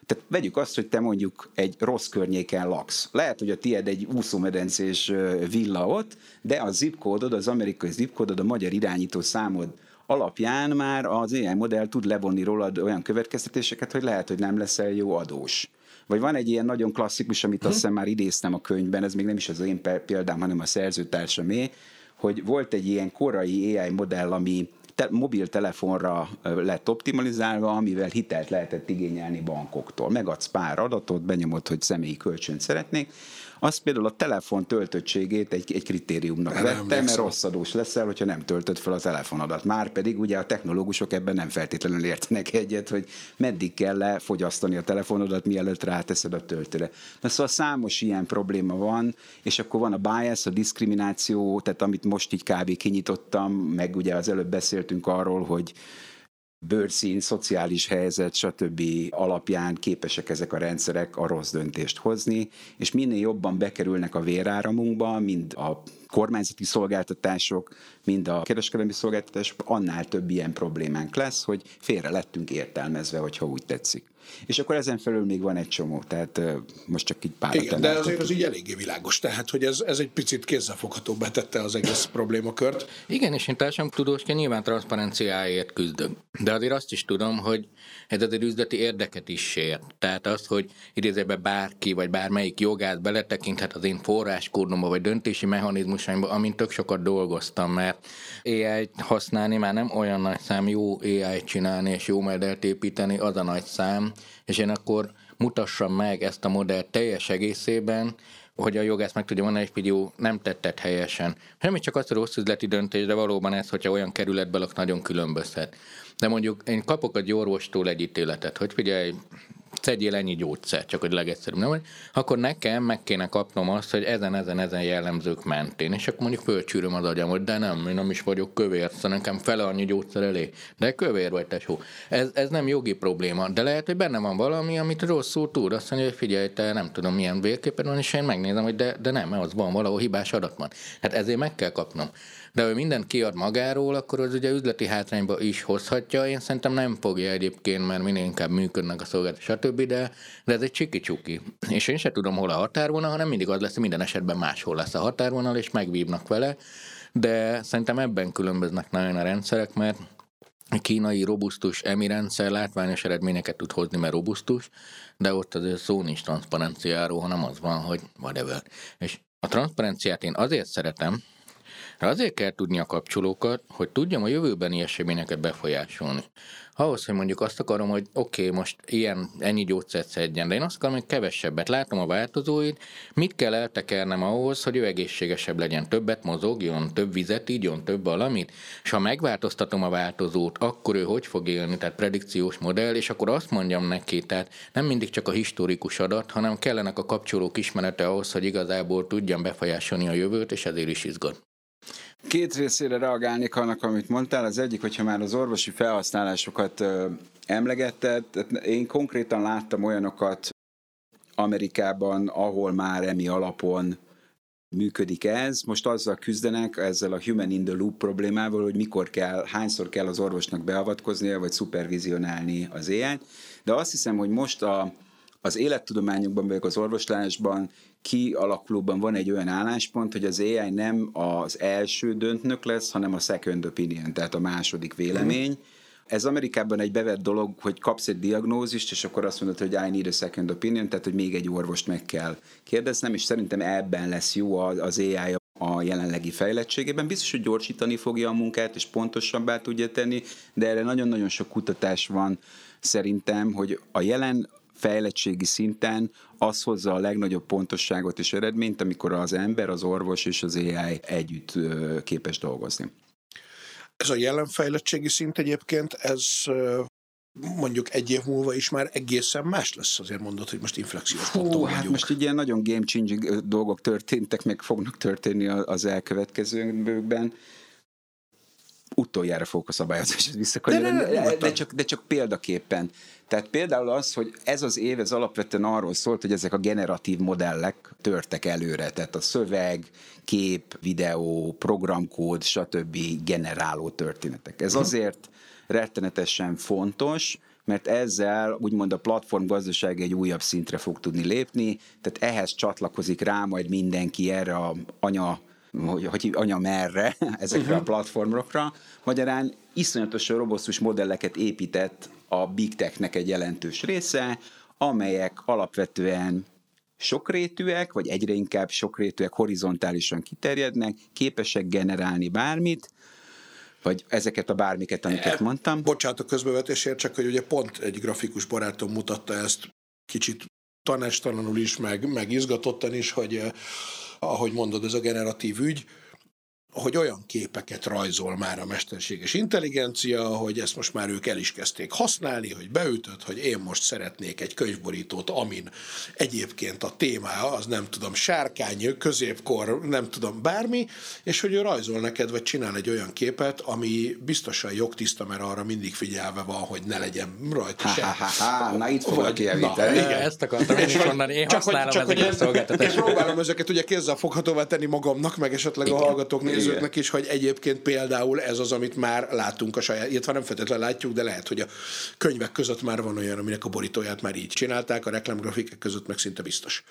tehát vegyük azt, hogy te mondjuk egy rossz környéken laksz. Lehet, hogy a tied egy úszómedencés villa ott, de a zipkódod, az amerikai zipkódod, a magyar irányító számod alapján már az AI modell tud levonni rólad olyan következtetéseket, hogy lehet, hogy nem leszel jó adós. Vagy van egy ilyen nagyon klasszikus, amit azt hiszem már idéztem a könyvben, ez még nem is az én példám, hanem a szerzőtársamé, hogy volt egy ilyen korai AI modell, ami te, mobiltelefonra lett optimalizálva, amivel hitelt lehetett igényelni bankoktól. Megadsz pár adatot, benyomod, hogy személyi kölcsönt szeretnék, az például a telefon töltöttségét egy, egy kritériumnak nem vette, mert rossz adós leszel, hogyha nem töltöd fel a telefonodat. Már pedig ugye a technológusok ebben nem feltétlenül értenek egyet, hogy meddig kell lefogyasztani a telefonodat, mielőtt ráteszed a töltőre. Na szóval számos ilyen probléma van, és akkor van a bias, a diszkrimináció, tehát amit most így kb. kinyitottam, meg ugye az előbb beszéltünk arról, hogy bőrszín, szociális helyzet, stb. alapján képesek ezek a rendszerek a rossz döntést hozni, és minél jobban bekerülnek a véráramunkba, mind a kormányzati szolgáltatások, mind a kereskedelmi szolgáltatások, annál több ilyen problémánk lesz, hogy félre lettünk értelmezve, hogyha úgy tetszik. És akkor ezen felül még van egy csomó, tehát most csak így pár.
Igen, de azért az így eléggé világos, tehát hogy ez, ez egy picit kézzelfogható betette az egész problémakört.
Igen, és én társadalomtudósként nyilván transzparenciáért küzdöm. De azért azt is tudom, hogy ez azért üzleti érdeket is sér. Tehát az, hogy idézőbe bárki, vagy bármelyik jogát beletekinthet az én forráskódomba, vagy döntési mechanizmusaimba, amint tök sokat dolgoztam, mert AI használni már nem olyan nagy szám, jó AI csinálni és jó modellt építeni, az a nagy szám, és én akkor mutassam meg ezt a modellt teljes egészében, hogy a jogász meg tudja mondani, hogy figyú, nem tetted helyesen. Semmi csak az a rossz üzleti döntés, de valóban ez, hogyha olyan kerületben lak, nagyon különbözhet. De mondjuk én kapok egy orvostól egy ítéletet, hogy figyelj, szedjél ennyi gyógyszer, csak hogy legegyszerűbb nem akkor nekem meg kéne kapnom azt, hogy ezen, ezen, ezen jellemzők mentén, és akkor mondjuk fölcsűröm az agyam, hogy de nem, én nem is vagyok kövér, szóval nekem fele annyi gyógyszer elé, de kövér vagy tesó. Ez, ez nem jogi probléma, de lehet, hogy benne van valami, amit rosszul tud, azt mondja, hogy figyelj, te nem tudom milyen vérképen van, és én megnézem, hogy de, de nem, az van, valahol hibás adat van. Hát ezért meg kell kapnom de ha mindent kiad magáról, akkor az ugye üzleti hátrányba is hozhatja. Én szerintem nem fogja egyébként, mert minél inkább működnek a szolgáltatás, stb., de, de ez egy csiki-csuki. És én sem tudom, hol a határvonal, hanem mindig az lesz, hogy minden esetben máshol lesz a határvonal, és megvívnak vele. De szerintem ebben különböznek nagyon a rendszerek, mert a kínai robusztus EMI rendszer látványos eredményeket tud hozni, mert robusztus, de ott azért szó nincs transzparenciáról, hanem az van, hogy whatever. És a transzparenciát én azért szeretem, Azért kell tudni a kapcsolókat, hogy tudjam a jövőbeni eseményeket befolyásolni. Ahhoz, hogy mondjuk azt akarom, hogy oké, okay, most ilyen, ennyi gyógyszert szedjen, de én azt akarom, hogy kevesebbet. Látom a változóit, mit kell eltekernem ahhoz, hogy ő egészségesebb legyen, többet mozogjon, több vizet ígyon, több valamit, és ha megváltoztatom a változót, akkor ő hogy fog élni, tehát predikciós modell, és akkor azt mondjam neki, tehát nem mindig csak a historikus adat, hanem kellenek a kapcsolók ismerete ahhoz, hogy igazából tudjam befolyásolni a jövőt, és ezért is izgat.
Két részére reagálnék annak, amit mondtál. Az egyik, hogyha már az orvosi felhasználásokat emlegetted, én konkrétan láttam olyanokat Amerikában, ahol már emi alapon működik ez. Most azzal küzdenek, ezzel a human in the loop problémával, hogy mikor kell, hányszor kell az orvosnak beavatkoznia, vagy szupervizionálni az éjjel. De azt hiszem, hogy most a, az élettudományokban, vagy az orvoslásban kialakulóban van egy olyan álláspont, hogy az AI nem az első döntnök lesz, hanem a second opinion, tehát a második vélemény. Mm. Ez Amerikában egy bevett dolog, hogy kapsz egy diagnózist, és akkor azt mondod, hogy I need a second opinion, tehát hogy még egy orvost meg kell kérdeznem, és szerintem ebben lesz jó az AI a jelenlegi fejlettségében. Biztos, hogy gyorsítani fogja a munkát, és pontosabbá tudja tenni, de erre nagyon-nagyon sok kutatás van szerintem, hogy a jelen fejlettségi szinten az hozza a legnagyobb pontosságot és eredményt, amikor az ember, az orvos és az AI együtt képes dolgozni.
Ez a jelen fejlettségi szint egyébként, ez mondjuk egy év múlva is már egészen más lesz, azért mondod, hogy most inflexiós
ponton hát vagyunk. most ilyen nagyon game changing dolgok történtek, meg fognak történni az elkövetkezőkben utoljára fogok a szabályozáshoz visszakanyarodni, de, de, de, csak, de csak példaképpen. Tehát például az, hogy ez az év, ez alapvetően arról szólt, hogy ezek a generatív modellek törtek előre, tehát a szöveg, kép, videó, programkód, stb. generáló történetek. Ez mhm. azért rettenetesen fontos, mert ezzel úgymond a platform gazdaság egy újabb szintre fog tudni lépni, tehát ehhez csatlakozik rá majd mindenki erre a anya hogy, hogy anya merre (laughs) ezekre uh-huh. a mhm. platformokra. Magyarán iszonyatosan robosztus modelleket épített a Big Technek egy jelentős része, amelyek alapvetően sokrétűek, vagy egyre inkább sokrétűek, horizontálisan kiterjednek, képesek generálni bármit, vagy ezeket a bármiket, amiket mondtam.
Bocsánat a közbevetésért, csak hogy ugye pont egy grafikus barátom mutatta ezt kicsit tanástalanul is, meg, meg izgatottan is, hogy ahogy mondod, ez a generatív ügy, hogy olyan képeket rajzol már a mesterséges intelligencia, hogy ezt most már ők el is kezdték használni, hogy beütött, hogy én most szeretnék egy könyvborítót, amin egyébként a témája az nem tudom, sárkány, középkor, nem tudom, bármi, és hogy ő rajzol neked, vagy csinál egy olyan képet, ami biztosan jogtiszta, mert arra mindig figyelve van, hogy ne legyen rajta
se. Ha, ha, ha, na itt fogok kijavítani.
Igen, ezt akartam én is mondani, én csak használom hogy, csak, ezeket a szolgáltatásokat.
Próbálom ezeket ugye kézzel foghatóvá tenni magamnak, meg esetleg Igen. a hallgatók nézőknek is, hogy egyébként például ez az, amit már látunk a saját, illetve nem feltétlenül látjuk, de lehet, hogy a könyvek között már van olyan, aminek a borítóját már így csinálták, a reklámgrafikek között meg szinte biztos.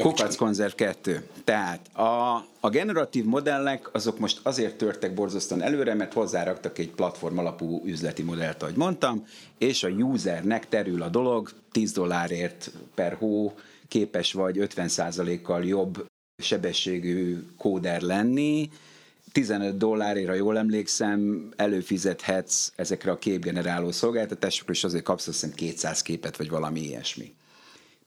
Kukac konzerv 2. Tehát a, a generatív modellek azok most azért törtek borzasztóan előre, mert hozzáraktak egy platform alapú üzleti modellt, ahogy mondtam, és a usernek terül a dolog, 10 dollárért per hó képes vagy 50%-kal jobb sebességű kóder lenni, 15 dollárért, ha jól emlékszem, előfizethetsz ezekre a képgeneráló szolgáltatásokra, és azért kapsz azt hiszem 200 képet, vagy valami ilyesmi.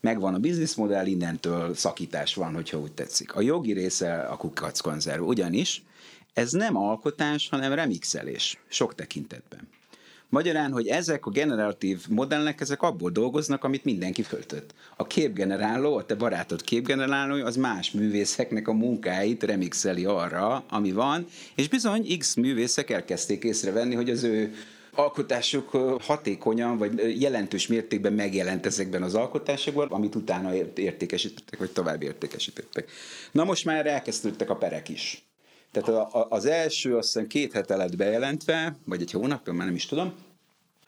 Megvan a bizniszmodell, innentől szakítás van, hogyha úgy tetszik. A jogi része a kukac konzerv, ugyanis ez nem alkotás, hanem remixelés, sok tekintetben. Magyarán, hogy ezek a generatív modellek, ezek abból dolgoznak, amit mindenki föltött. A képgeneráló, a te barátod képgenerálója, az más művészeknek a munkáit remixeli arra, ami van, és bizony X művészek elkezdték észrevenni, hogy az ő alkotások hatékonyan, vagy jelentős mértékben megjelent ezekben az alkotásokban, amit utána értékesítettek, vagy tovább értékesítettek. Na most már elkezdődtek a perek is. Tehát a, a, az első, azt hiszem két hete lett bejelentve, vagy egy hónapja, már nem is tudom,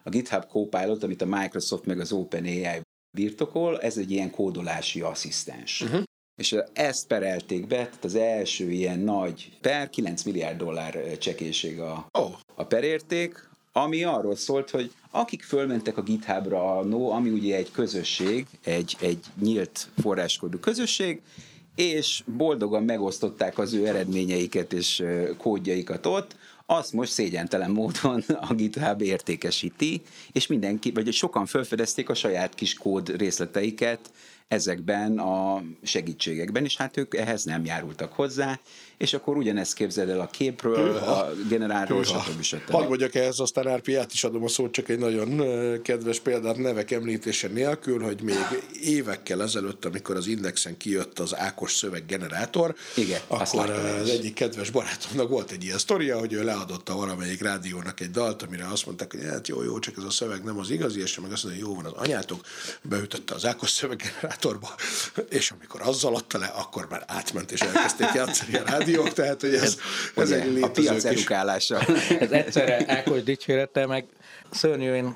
a GitHub Copilot, amit a Microsoft meg az OpenAI birtokol, ez egy ilyen kódolási asszisztens. Uh-huh. És ezt perelték be, tehát az első ilyen nagy per, 9 milliárd dollár csekéség a, oh. a perérték, ami arról szólt, hogy akik fölmentek a GitHubra, no, ami ugye egy közösség, egy, egy nyílt forráskodú közösség, és boldogan megosztották az ő eredményeiket és kódjaikat ott, azt most szégyentelen módon (laughs) a GitHub értékesíti, és mindenki, vagy sokan felfedezték a saját kis kód részleteiket ezekben a segítségekben, és hát ők ehhez nem járultak hozzá, és akkor ugyanezt képzeld el a képről, Hűha. a generálról, stb. stb.
Hadd mondjak ehhez, aztán Árpi át is adom a szót, csak egy nagyon kedves példát nevek említése nélkül, hogy még évekkel ezelőtt, amikor az Indexen kijött az Ákos szöveggenerátor,
Igen,
akkor az egyik kedves barátomnak volt egy ilyen sztoria, hogy ő leadotta valamelyik rádiónak egy dalt, amire azt mondták, hogy hát jó, jó, csak ez a szöveg nem az igazi, és meg azt mondja, hogy jó van az anyátok, beütötte az Ákos szöveggenerátorba, és amikor azzal adta le, akkor már átment, és elkezdték játszani a rádió rádiók, tehát hogy ez, ez,
ez egy A piac edukálása. (laughs)
ez egyszerre Ákos dicsérettel, meg szörnyű, én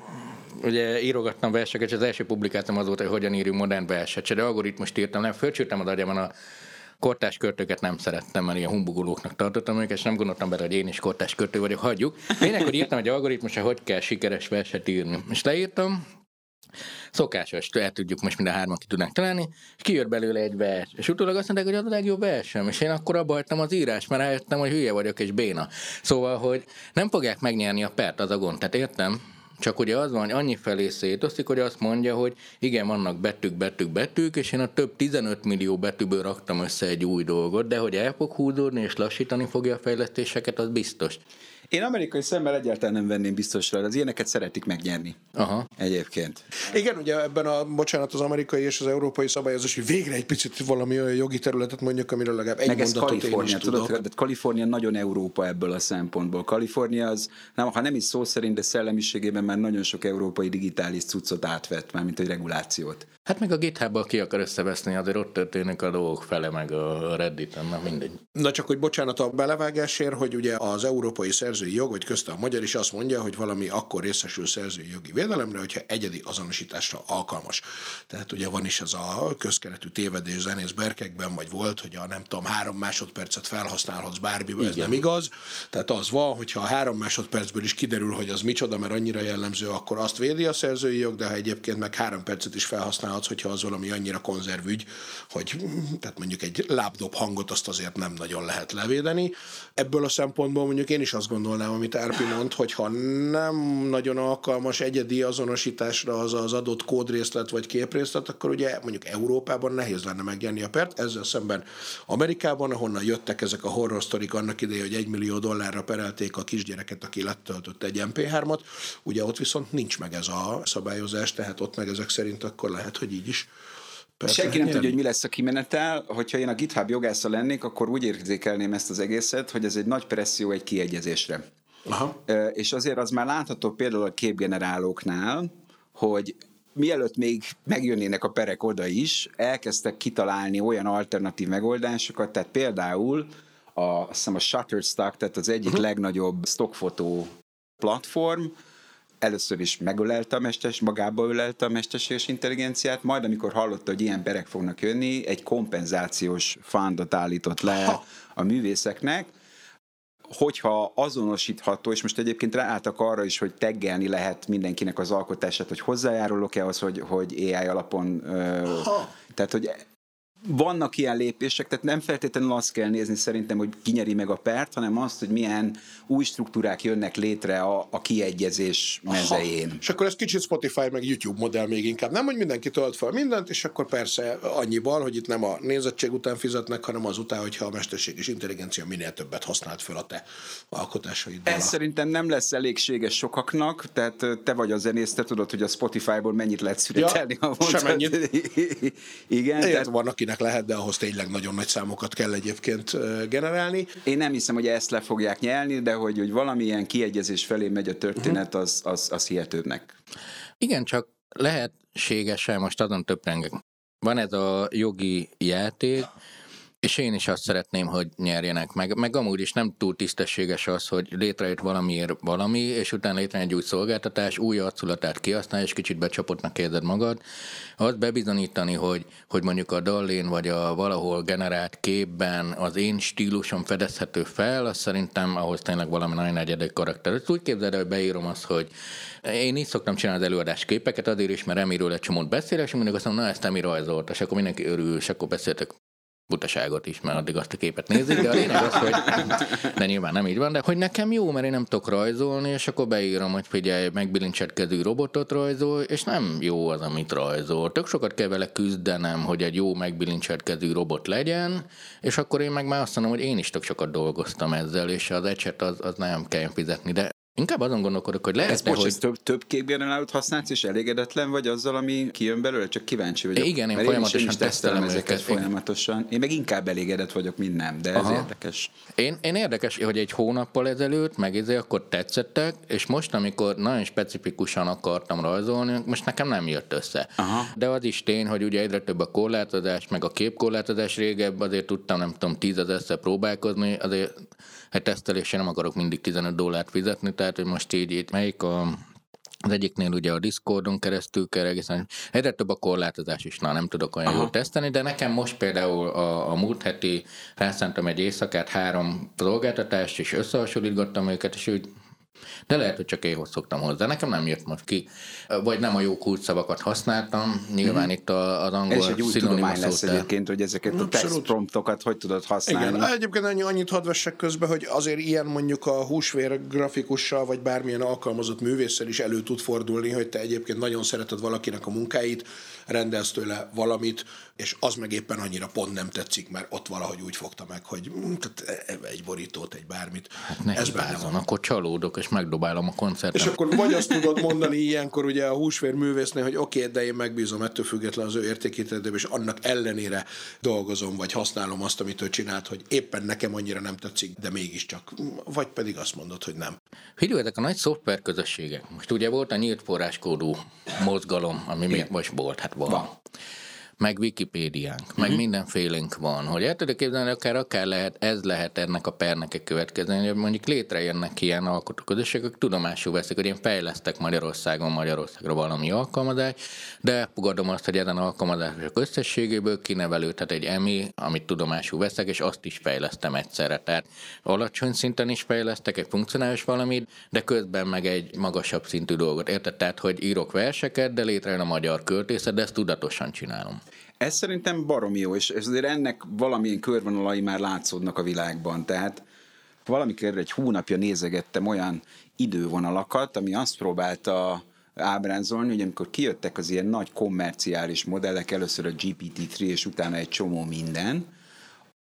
ugye írogattam verseket, és az első publikáltam az volt, hogy hogyan írjunk modern verset. De algoritmust írtam, nem fölcsültem az agyamon a kortás költőket nem szerettem, mert ilyen humbugulóknak tartottam őket, és nem gondoltam bele, hogy én is kortás költő vagyok, hagyjuk. Lényeg, hogy írtam egy algoritmusra, hogy kell sikeres verset írni. És leírtam, Szokásos, el tudjuk most mind a hármat ki tudnánk találni, és kijött belőle egy vers. És utólag azt mondták, hogy az a legjobb versem, és én akkor abba hagytam az írás, mert rájöttem, hogy hülye vagyok és béna. Szóval, hogy nem fogják megnyerni a pert, az a gond. Tehát értem, csak ugye az van, hogy annyi felé szétosztik, hogy azt mondja, hogy igen, vannak betűk, betűk, betűk, és én a több 15 millió betűből raktam össze egy új dolgot, de hogy el fog húzódni és lassítani fogja a fejlesztéseket, az biztos.
Én amerikai szemmel egyáltalán nem venném biztosra, az ilyeneket szeretik megnyerni.
Aha.
Egyébként.
Igen, ugye ebben a, bocsánat, az amerikai és az európai szabályozás, hogy végre egy picit valami olyan jogi területet mondjak, amiről legalább egy
Meg ez
mondatot
Kalifornia,
én is
tudod,
tudok.
Kalifornia nagyon Európa ebből a szempontból. Kalifornia az, nem, ha nem is szó szerint, de szellemiségében már nagyon sok európai digitális cuccot átvett, már mint egy regulációt.
Hát meg a GitHub-bal ki akar összeveszni, azért ott történik a dolgok fele, meg a reddit na mindegy.
Na csak, hogy bocsánat a belevágásért, hogy ugye az európai szerzői jog, vagy közte a magyar is azt mondja, hogy valami akkor részesül szerzői jogi védelemre, hogyha egyedi azonosításra alkalmas. Tehát ugye van is ez a közkeretű tévedés zenész berkekben, vagy volt, hogy a nem tudom, három másodpercet felhasználhatsz bármiből, ez nem igaz. Tehát az van, hogyha a három másodpercből is kiderül, hogy az micsoda, mert annyira jellemző, akkor azt védi a szerzői jog, de ha egyébként meg három percet is felhasználhatsz, hogyha az valami annyira konzervügy, hogy tehát mondjuk egy lábdob hangot azt azért nem nagyon lehet levédeni. Ebből a szempontból mondjuk én is azt gondolnám, amit Árpi mond, hogy ha nem nagyon alkalmas egyedi azonosításra az az adott kódrészlet vagy képrészlet, akkor ugye mondjuk Európában nehéz lenne megnyerni a pert, ezzel szemben Amerikában, ahonnan jöttek ezek a horror sztorik annak idején, hogy egy millió dollárra perelték a kisgyereket, aki letöltött egy MP3-at, ugye ott viszont nincs meg ez a szabályozás, tehát ott meg ezek szerint akkor lehet, hogy így is Persze,
Senki nem tudja, hogy mi lesz a kimenetel. Hogyha én a GitHub jogásza lennék, akkor úgy érzékelném ezt az egészet, hogy ez egy nagy presszió egy kiegyezésre.
Aha.
És azért az már látható például a képgenerálóknál, hogy mielőtt még megjönnének a perek oda is, elkezdtek kitalálni olyan alternatív megoldásokat, tehát például a, azt hiszem a Shutterstock, tehát az egyik uh-huh. legnagyobb stockfotó platform, először is megölelte a mesters, magába ölelte a mesterséges intelligenciát, majd amikor hallotta, hogy ilyen berek fognak jönni, egy kompenzációs fundot állított le
Ha.
a művészeknek, hogyha azonosítható, és most egyébként ráálltak arra is, hogy teggelni lehet mindenkinek az alkotását, hogy hozzájárulok-e ahhoz, hogy, hogy AI alapon, ö, tehát hogy vannak ilyen lépések, tehát nem feltétlenül azt kell nézni szerintem, hogy kinyeri meg a pert, hanem azt, hogy milyen új struktúrák jönnek létre a, a kiegyezés mezején.
Ha. És akkor ez kicsit Spotify meg YouTube modell még inkább. Nem, hogy mindenki tölt fel mindent, és akkor persze annyival, hogy itt nem a nézettség után fizetnek, hanem azután, hogyha a mesterséges intelligencia minél többet használt fel a te alkotásaidból.
Ez szerintem nem lesz elégséges sokaknak, tehát te vagy a zenész, te tudod, hogy a Spotify-ból mennyit lehet szüretelni
Ja,
havonta.
semennyit. (laughs)
Igen,
Ilyet
tehát
van, akinek lehet, de ahhoz tényleg nagyon nagy számokat kell egyébként generálni.
én nem hiszem, hogy ezt le fogják nyelni, de hogy, hogy valamilyen kiegyezés felé megy a történet, az, az, az hihetőbbnek.
Igen, csak lehetséges-e most azon töprengek. Van ez a jogi játék, és én is azt szeretném, hogy nyerjenek meg. Meg amúgy is nem túl tisztességes az, hogy létrejött valamiért valami, és utána létrejön egy új szolgáltatás, új arculatát kihasznál, és kicsit becsapottnak érzed magad. Azt bebizonyítani, hogy, hogy mondjuk a Dallén vagy a valahol generált képben az én stílusom fedezhető fel, az szerintem ahhoz tényleg valami nagyon egyedik karakter. Ezt úgy képzeld el, hogy beírom azt, hogy én így szoktam csinálni az előadás képeket, azért is, mert Emiről egy csomót beszélek, és mindig azt mondom, na ezt Emi rajzolt, és akkor mindenki örül, és akkor beszéltek butaságot is, mert addig azt a képet nézik, de a lényeg az, hogy de nyilván nem így van, de hogy nekem jó, mert én nem tudok rajzolni, és akkor beírom, hogy figyelj, megbilincsetkező robotot rajzol, és nem jó az, amit rajzol. Tök sokat kell vele küzdenem, hogy egy jó megbilincsetkező robot legyen, és akkor én meg már azt mondom, hogy én is tök sokat dolgoztam ezzel, és az ecset az, az nem kell fizetni, de inkább azon gondolkodok, hogy
Ez most
hogy...
több, több képgenerálót használsz, és elégedetlen vagy azzal, ami kijön belőle? Csak kíváncsi vagyok.
Igen, én
Mert
folyamatosan
is, én is tesztelem
tesztelem
ezeket
igen.
folyamatosan. Én meg inkább elégedett vagyok, mint nem, de ez
Aha.
érdekes.
Én, én érdekes, hogy egy hónappal ezelőtt, meg akkor tetszettek, és most, amikor nagyon specifikusan akartam rajzolni, most nekem nem jött össze.
Aha.
De az is tény, hogy ugye egyre több a korlátozás, meg a képkorlátozás régebb, azért tudtam, nem tudom, tízezerszer próbálkozni, azért egy tesztelésre nem akarok mindig 15 dollárt fizetni, tehát hogy most így, így melyik a az egyiknél ugye a Discordon keresztül kell egészen, egyre több a korlátozás is, na nem tudok olyan Aha. jól teszteni, de nekem most például a, a múlt heti felszántam egy éjszakát, három szolgáltatást, és összehasonlítgattam őket, és úgy de lehet, hogy csak én szoktam hozzá. Nekem nem jött most ki. Vagy nem a jó kulcsszavakat használtam. Nyilván mm-hmm. itt az angol Ez
egy új tudomány lesz de... egyébként, hogy ezeket a text promptokat hogy tudod használni.
Igen, egyébként annyi, annyit hadd vessek közbe, hogy azért ilyen mondjuk a húsvér grafikussal, vagy bármilyen alkalmazott művésszel is elő tud fordulni, hogy te egyébként nagyon szereted valakinek a munkáit, rendelsz tőle valamit, és az meg éppen annyira pont nem tetszik, mert ott valahogy úgy fogta meg, hogy hm, tehát egy borítót, egy bármit.
Hát ne Ez benne van. akkor csalódok, és megdobálom a koncertet.
És akkor vagy azt tudod mondani ilyenkor ugye a húsvér művésznél, hogy oké, okay, de én megbízom ettől független az ő értékítéletében, és annak ellenére dolgozom, vagy használom azt, amit ő csinált, hogy éppen nekem annyira nem tetszik, de mégiscsak. Vagy pedig azt mondod, hogy nem.
Figyelj, ezek a nagy szoftver közösségek. Most ugye volt a nyílt forráskódú mozgalom, ami még most volt, hát van. van meg Wikipédiánk, meg mhm. mindenfélénk van, hogy el tudod képzelni, akár, akár lehet, ez lehet ennek a pernek egy következő, hogy mondjuk létrejönnek ilyen alkotóközösségek, tudomásul veszik, hogy én fejlesztek Magyarországon Magyarországra valami alkalmazást, de fogadom azt, hogy ezen alkalmazások összességéből kinevelődhet egy EMI, amit tudomásul veszek, és azt is fejlesztem egyszerre. Tehát alacsony szinten is fejlesztek egy funkcionális valamit, de közben meg egy magasabb szintű dolgot. Érted? Tehát, hogy írok verseket, de létrejön a magyar költészet, de ezt tudatosan csinálom.
Ez szerintem baromi jó, és azért ennek valamilyen körvonalai már látszódnak a világban. Tehát valamikor egy hónapja nézegettem olyan idővonalakat, ami azt próbálta ábrázolni, hogy amikor kijöttek az ilyen nagy kommerciális modellek, először a GPT-3, és utána egy csomó minden,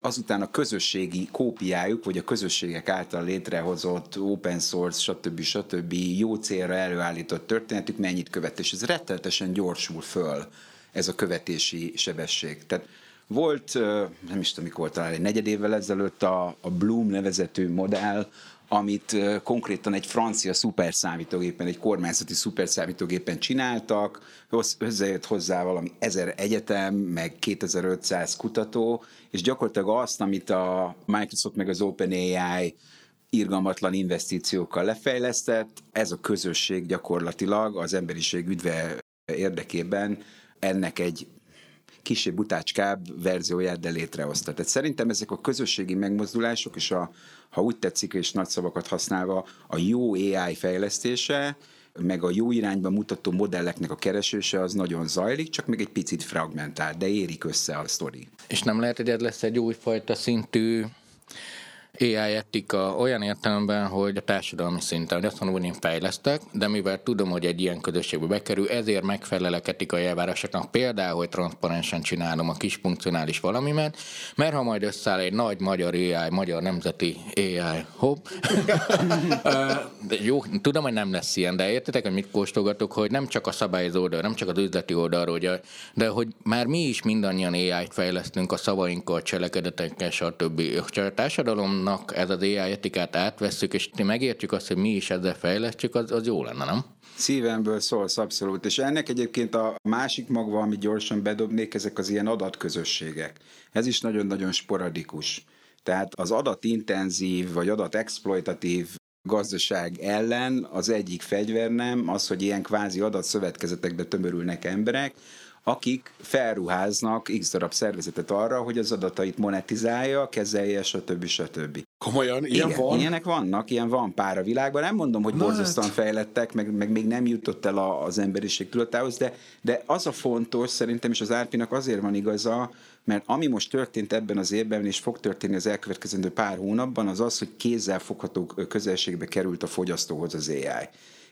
azután a közösségi kópiájuk, vagy a közösségek által létrehozott open source, stb. stb. jó célra előállított történetük mennyit követ, és ez rettenetesen gyorsul föl ez a követési sebesség. Tehát volt, nem is tudom mikor talán egy negyed évvel ezelőtt a, a Bloom nevezetű modell, amit konkrétan egy francia szuperszámítógépen, egy kormányzati szuperszámítógépen csináltak, hozzájött hozzá valami ezer egyetem, meg 2500 kutató, és gyakorlatilag azt, amit a Microsoft meg az OpenAI irgalmatlan investíciókkal lefejlesztett, ez a közösség gyakorlatilag az emberiség üdve érdekében ennek egy kisebb butácskább verzióját, de létrehozta. Tehát szerintem ezek a közösségi megmozdulások, és a, ha úgy tetszik, és nagy szavakat használva, a jó AI fejlesztése, meg a jó irányba mutató modelleknek a keresése az nagyon zajlik, csak még egy picit fragmentált, de érik össze a sztori.
És nem lehet, hogy ez lesz egy újfajta szintű AI etika olyan értelemben, hogy a társadalmi szinten, hogy azt mondom, hogy én fejlesztek, de mivel tudom, hogy egy ilyen közösségbe bekerül, ezért megfelelek etikai elvárásoknak, például, hogy transzparensen csinálom a kis funkcionális valamimet, mert ha majd összeáll egy nagy magyar AI, magyar nemzeti AI, hopp, (laughs) jó, tudom, hogy nem lesz ilyen, de értitek, hogy mit kóstolgatok, hogy nem csak a szabályozó oldal, nem csak az üzleti oldalról, de hogy már mi is mindannyian AI-t fejlesztünk a szavainkkal, cselekedetekkel, stb. A társadalom annak ez az AI etikát átvesszük, és megértjük azt, hogy mi is ezzel fejlesztjük, az, az jó lenne, nem?
Szívemből szólsz, abszolút. És ennek egyébként a másik magva, amit gyorsan bedobnék, ezek az ilyen adatközösségek. Ez is nagyon-nagyon sporadikus. Tehát az adatintenzív vagy adatexploitatív gazdaság ellen az egyik fegyver nem az, hogy ilyen kvázi adatszövetkezetekbe tömörülnek emberek, akik felruháznak x darab szervezetet arra, hogy az adatait monetizálja, kezelje, stb. stb.
Komolyan, ilyen Igen, van?
Ilyenek vannak, ilyen van pár a világban. Nem mondom, hogy borzasztóan hát. fejlettek, meg, meg még nem jutott el a, az emberiség tudatához, de, de az a fontos szerintem, és az Árpinak azért van igaza, mert ami most történt ebben az évben, és fog történni az elkövetkezendő pár hónapban, az az, hogy kézzel fogható közelségbe került a fogyasztóhoz az AI.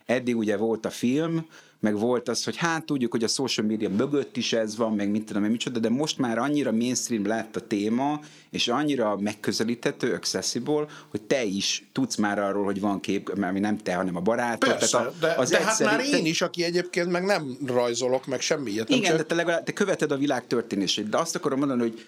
Eddig ugye volt a film, meg volt az, hogy hát tudjuk, hogy a social media mögött is ez van, meg mit tudom, micsoda, de most már annyira mainstream lett a téma, és annyira megközelíthető, accessible, hogy te is tudsz már arról, hogy van kép, ami nem te, hanem a barátod.
Persze, tehát a, de, az de egyszerű, hát már én is, aki egyébként meg nem rajzolok, meg semmi ilyet.
Igen, csak... de te legalább te követed a világ történését, de azt akarom mondani, hogy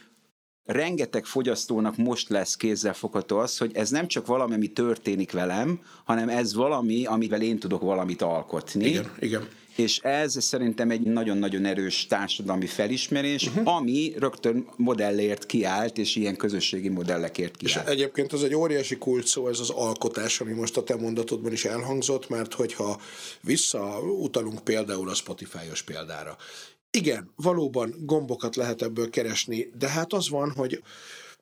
rengeteg fogyasztónak most lesz kézzelfogható az, hogy ez nem csak valami, ami történik velem, hanem ez valami, amivel én tudok valamit alkotni.
Igen, igen
és ez szerintem egy nagyon-nagyon erős társadalmi felismerés, uh-huh. ami rögtön modellért kiállt, és ilyen közösségi modellekért kiállt.
És egyébként az egy óriási kult szó, ez az alkotás, ami most a te mondatodban is elhangzott, mert hogyha visszautalunk például a Spotify-os példára, igen, valóban gombokat lehet ebből keresni, de hát az van, hogy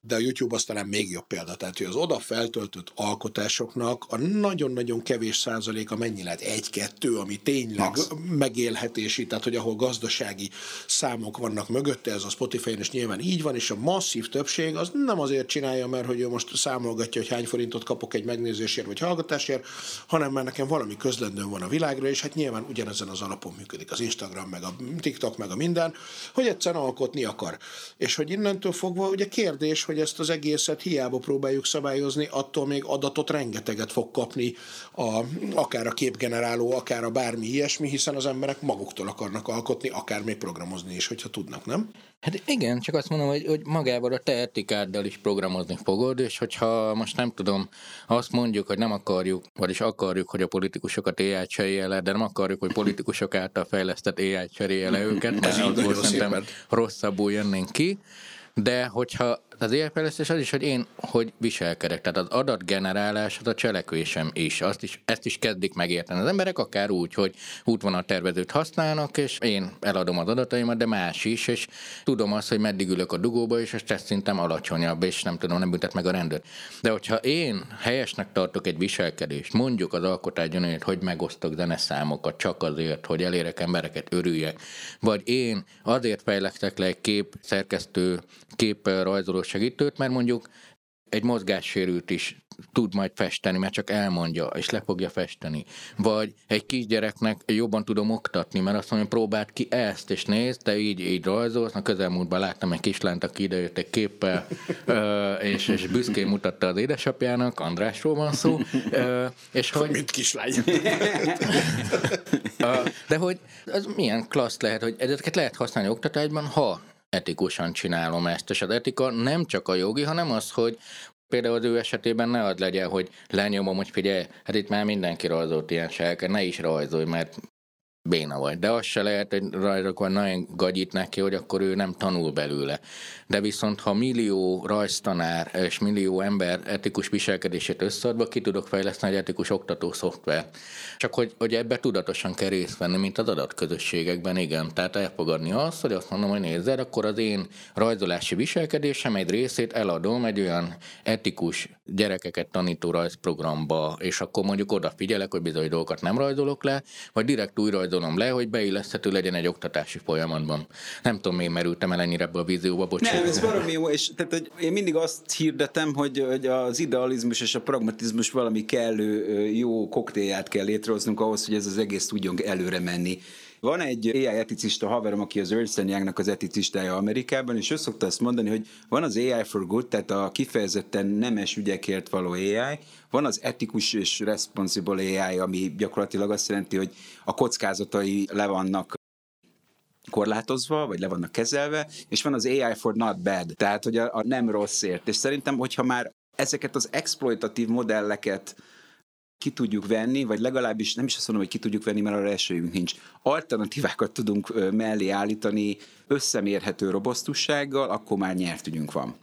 de a YouTube az talán még jobb példa. Tehát, hogy az oda feltöltött alkotásoknak a nagyon-nagyon kevés százaléka mennyi lehet? Egy-kettő, ami tényleg Max. megélhetési, tehát, hogy ahol gazdasági számok vannak mögötte, ez a Spotify-on is nyilván így van, és a masszív többség az nem azért csinálja, mert hogy ő most számolgatja, hogy hány forintot kapok egy megnézésért vagy hallgatásért, hanem mert nekem valami közlendőm van a világra, és hát nyilván ugyanezen az alapon működik az Instagram, meg a TikTok, meg a minden, hogy egyszerűen alkotni akar. És hogy innentől fogva ugye kérdés, hogy ezt az egészet hiába próbáljuk szabályozni, attól még adatot rengeteget fog kapni a, akár a képgeneráló, akár a bármi ilyesmi, hiszen az emberek maguktól akarnak alkotni, akár még programozni is, hogyha tudnak, nem?
Hát igen, csak azt mondom, hogy, hogy magával a te etikáddal is programozni fogod, és hogyha most nem tudom, azt mondjuk, hogy nem akarjuk, vagyis akarjuk, hogy a politikusokat AI cserélje le, de nem akarjuk, hogy politikusok által fejlesztett AI cserélje le őket, (laughs) mert akkor szerintem rosszabbul jönnénk ki, de hogyha az élfejlesztés az is, hogy én hogy viselkedek. Tehát az adatgenerálás, az a cselekvésem is. Azt is. Ezt is kezdik megérteni az emberek, akár úgy, hogy útvonaltervezőt használnak, és én eladom az adataimat, de más is, és tudom azt, hogy meddig ülök a dugóba, és a stressz szintem alacsonyabb, és nem tudom, nem büntet meg a rendőr. De hogyha én helyesnek tartok egy viselkedést, mondjuk az alkotásgyanúját, hogy megosztok zeneszámokat csak azért, hogy elérek embereket, örüljek, vagy én azért fejlesztek le egy kép szerkesztő, kép rajzolós segítőt, mert mondjuk egy mozgássérült is tud majd festeni, mert csak elmondja, és le fogja festeni. Vagy egy kisgyereknek jobban tudom oktatni, mert azt mondja, próbáld ki ezt, és nézd, te így, így rajzolsz. A közelmúltban láttam egy kislányt, aki idejött egy képpel, és, és büszkén mutatta az édesapjának, Andrásról van szó.
És hogy... Mint kislány. (laughs)
De hogy az milyen klassz lehet, hogy ezeket lehet használni oktatásban, ha etikusan csinálom ezt, és az etika nem csak a jogi, hanem az, hogy Például az ő esetében ne az legyen, hogy lenyomom, hogy figyelj, hát itt már mindenki rajzolt ilyen sejke, ne is rajzolj, mert béna vagy. De az se lehet, hogy rajzok nagyon gagyít neki, hogy akkor ő nem tanul belőle. De viszont, ha millió rajztanár és millió ember etikus viselkedését összeadva, ki tudok fejleszteni egy etikus oktató szoftver. Csak hogy, hogy ebbe tudatosan kell részt venni, mint az adatközösségekben, igen. Tehát elfogadni azt, hogy azt mondom, hogy nézzel, akkor az én rajzolási viselkedésem egy részét eladom egy olyan etikus gyerekeket tanító rajzprogramba, és akkor mondjuk odafigyelek, hogy bizony dolgokat nem rajzolok le, vagy direkt új rajzolom le, hogy beilleszthető legyen egy oktatási folyamatban. Nem tudom, miért merültem el ennyire ebből a vízióba, bocsánat.
Nem, ez valami jó, és tehát, hogy én mindig azt hirdetem, hogy, hogy az idealizmus és a pragmatizmus valami kellő jó koktélját kell létrehoznunk ahhoz, hogy ez az egész tudjon előre menni. Van egy AI eticista haverom, aki az Ernst Youngnak az eticistája Amerikában, és ő szokta azt mondani, hogy van az AI for good, tehát a kifejezetten nemes ügyekért való AI, van az etikus és responsible AI, ami gyakorlatilag azt jelenti, hogy a kockázatai le vannak korlátozva, vagy le vannak kezelve, és van az AI for not bad, tehát hogy a, a nem rosszért. És szerintem, hogyha már ezeket az exploitatív modelleket ki tudjuk venni, vagy legalábbis nem is azt mondom, hogy ki tudjuk venni, mert arra esélyünk nincs. Alternatívákat tudunk mellé állítani összemérhető robosztussággal, akkor már nyertügyünk van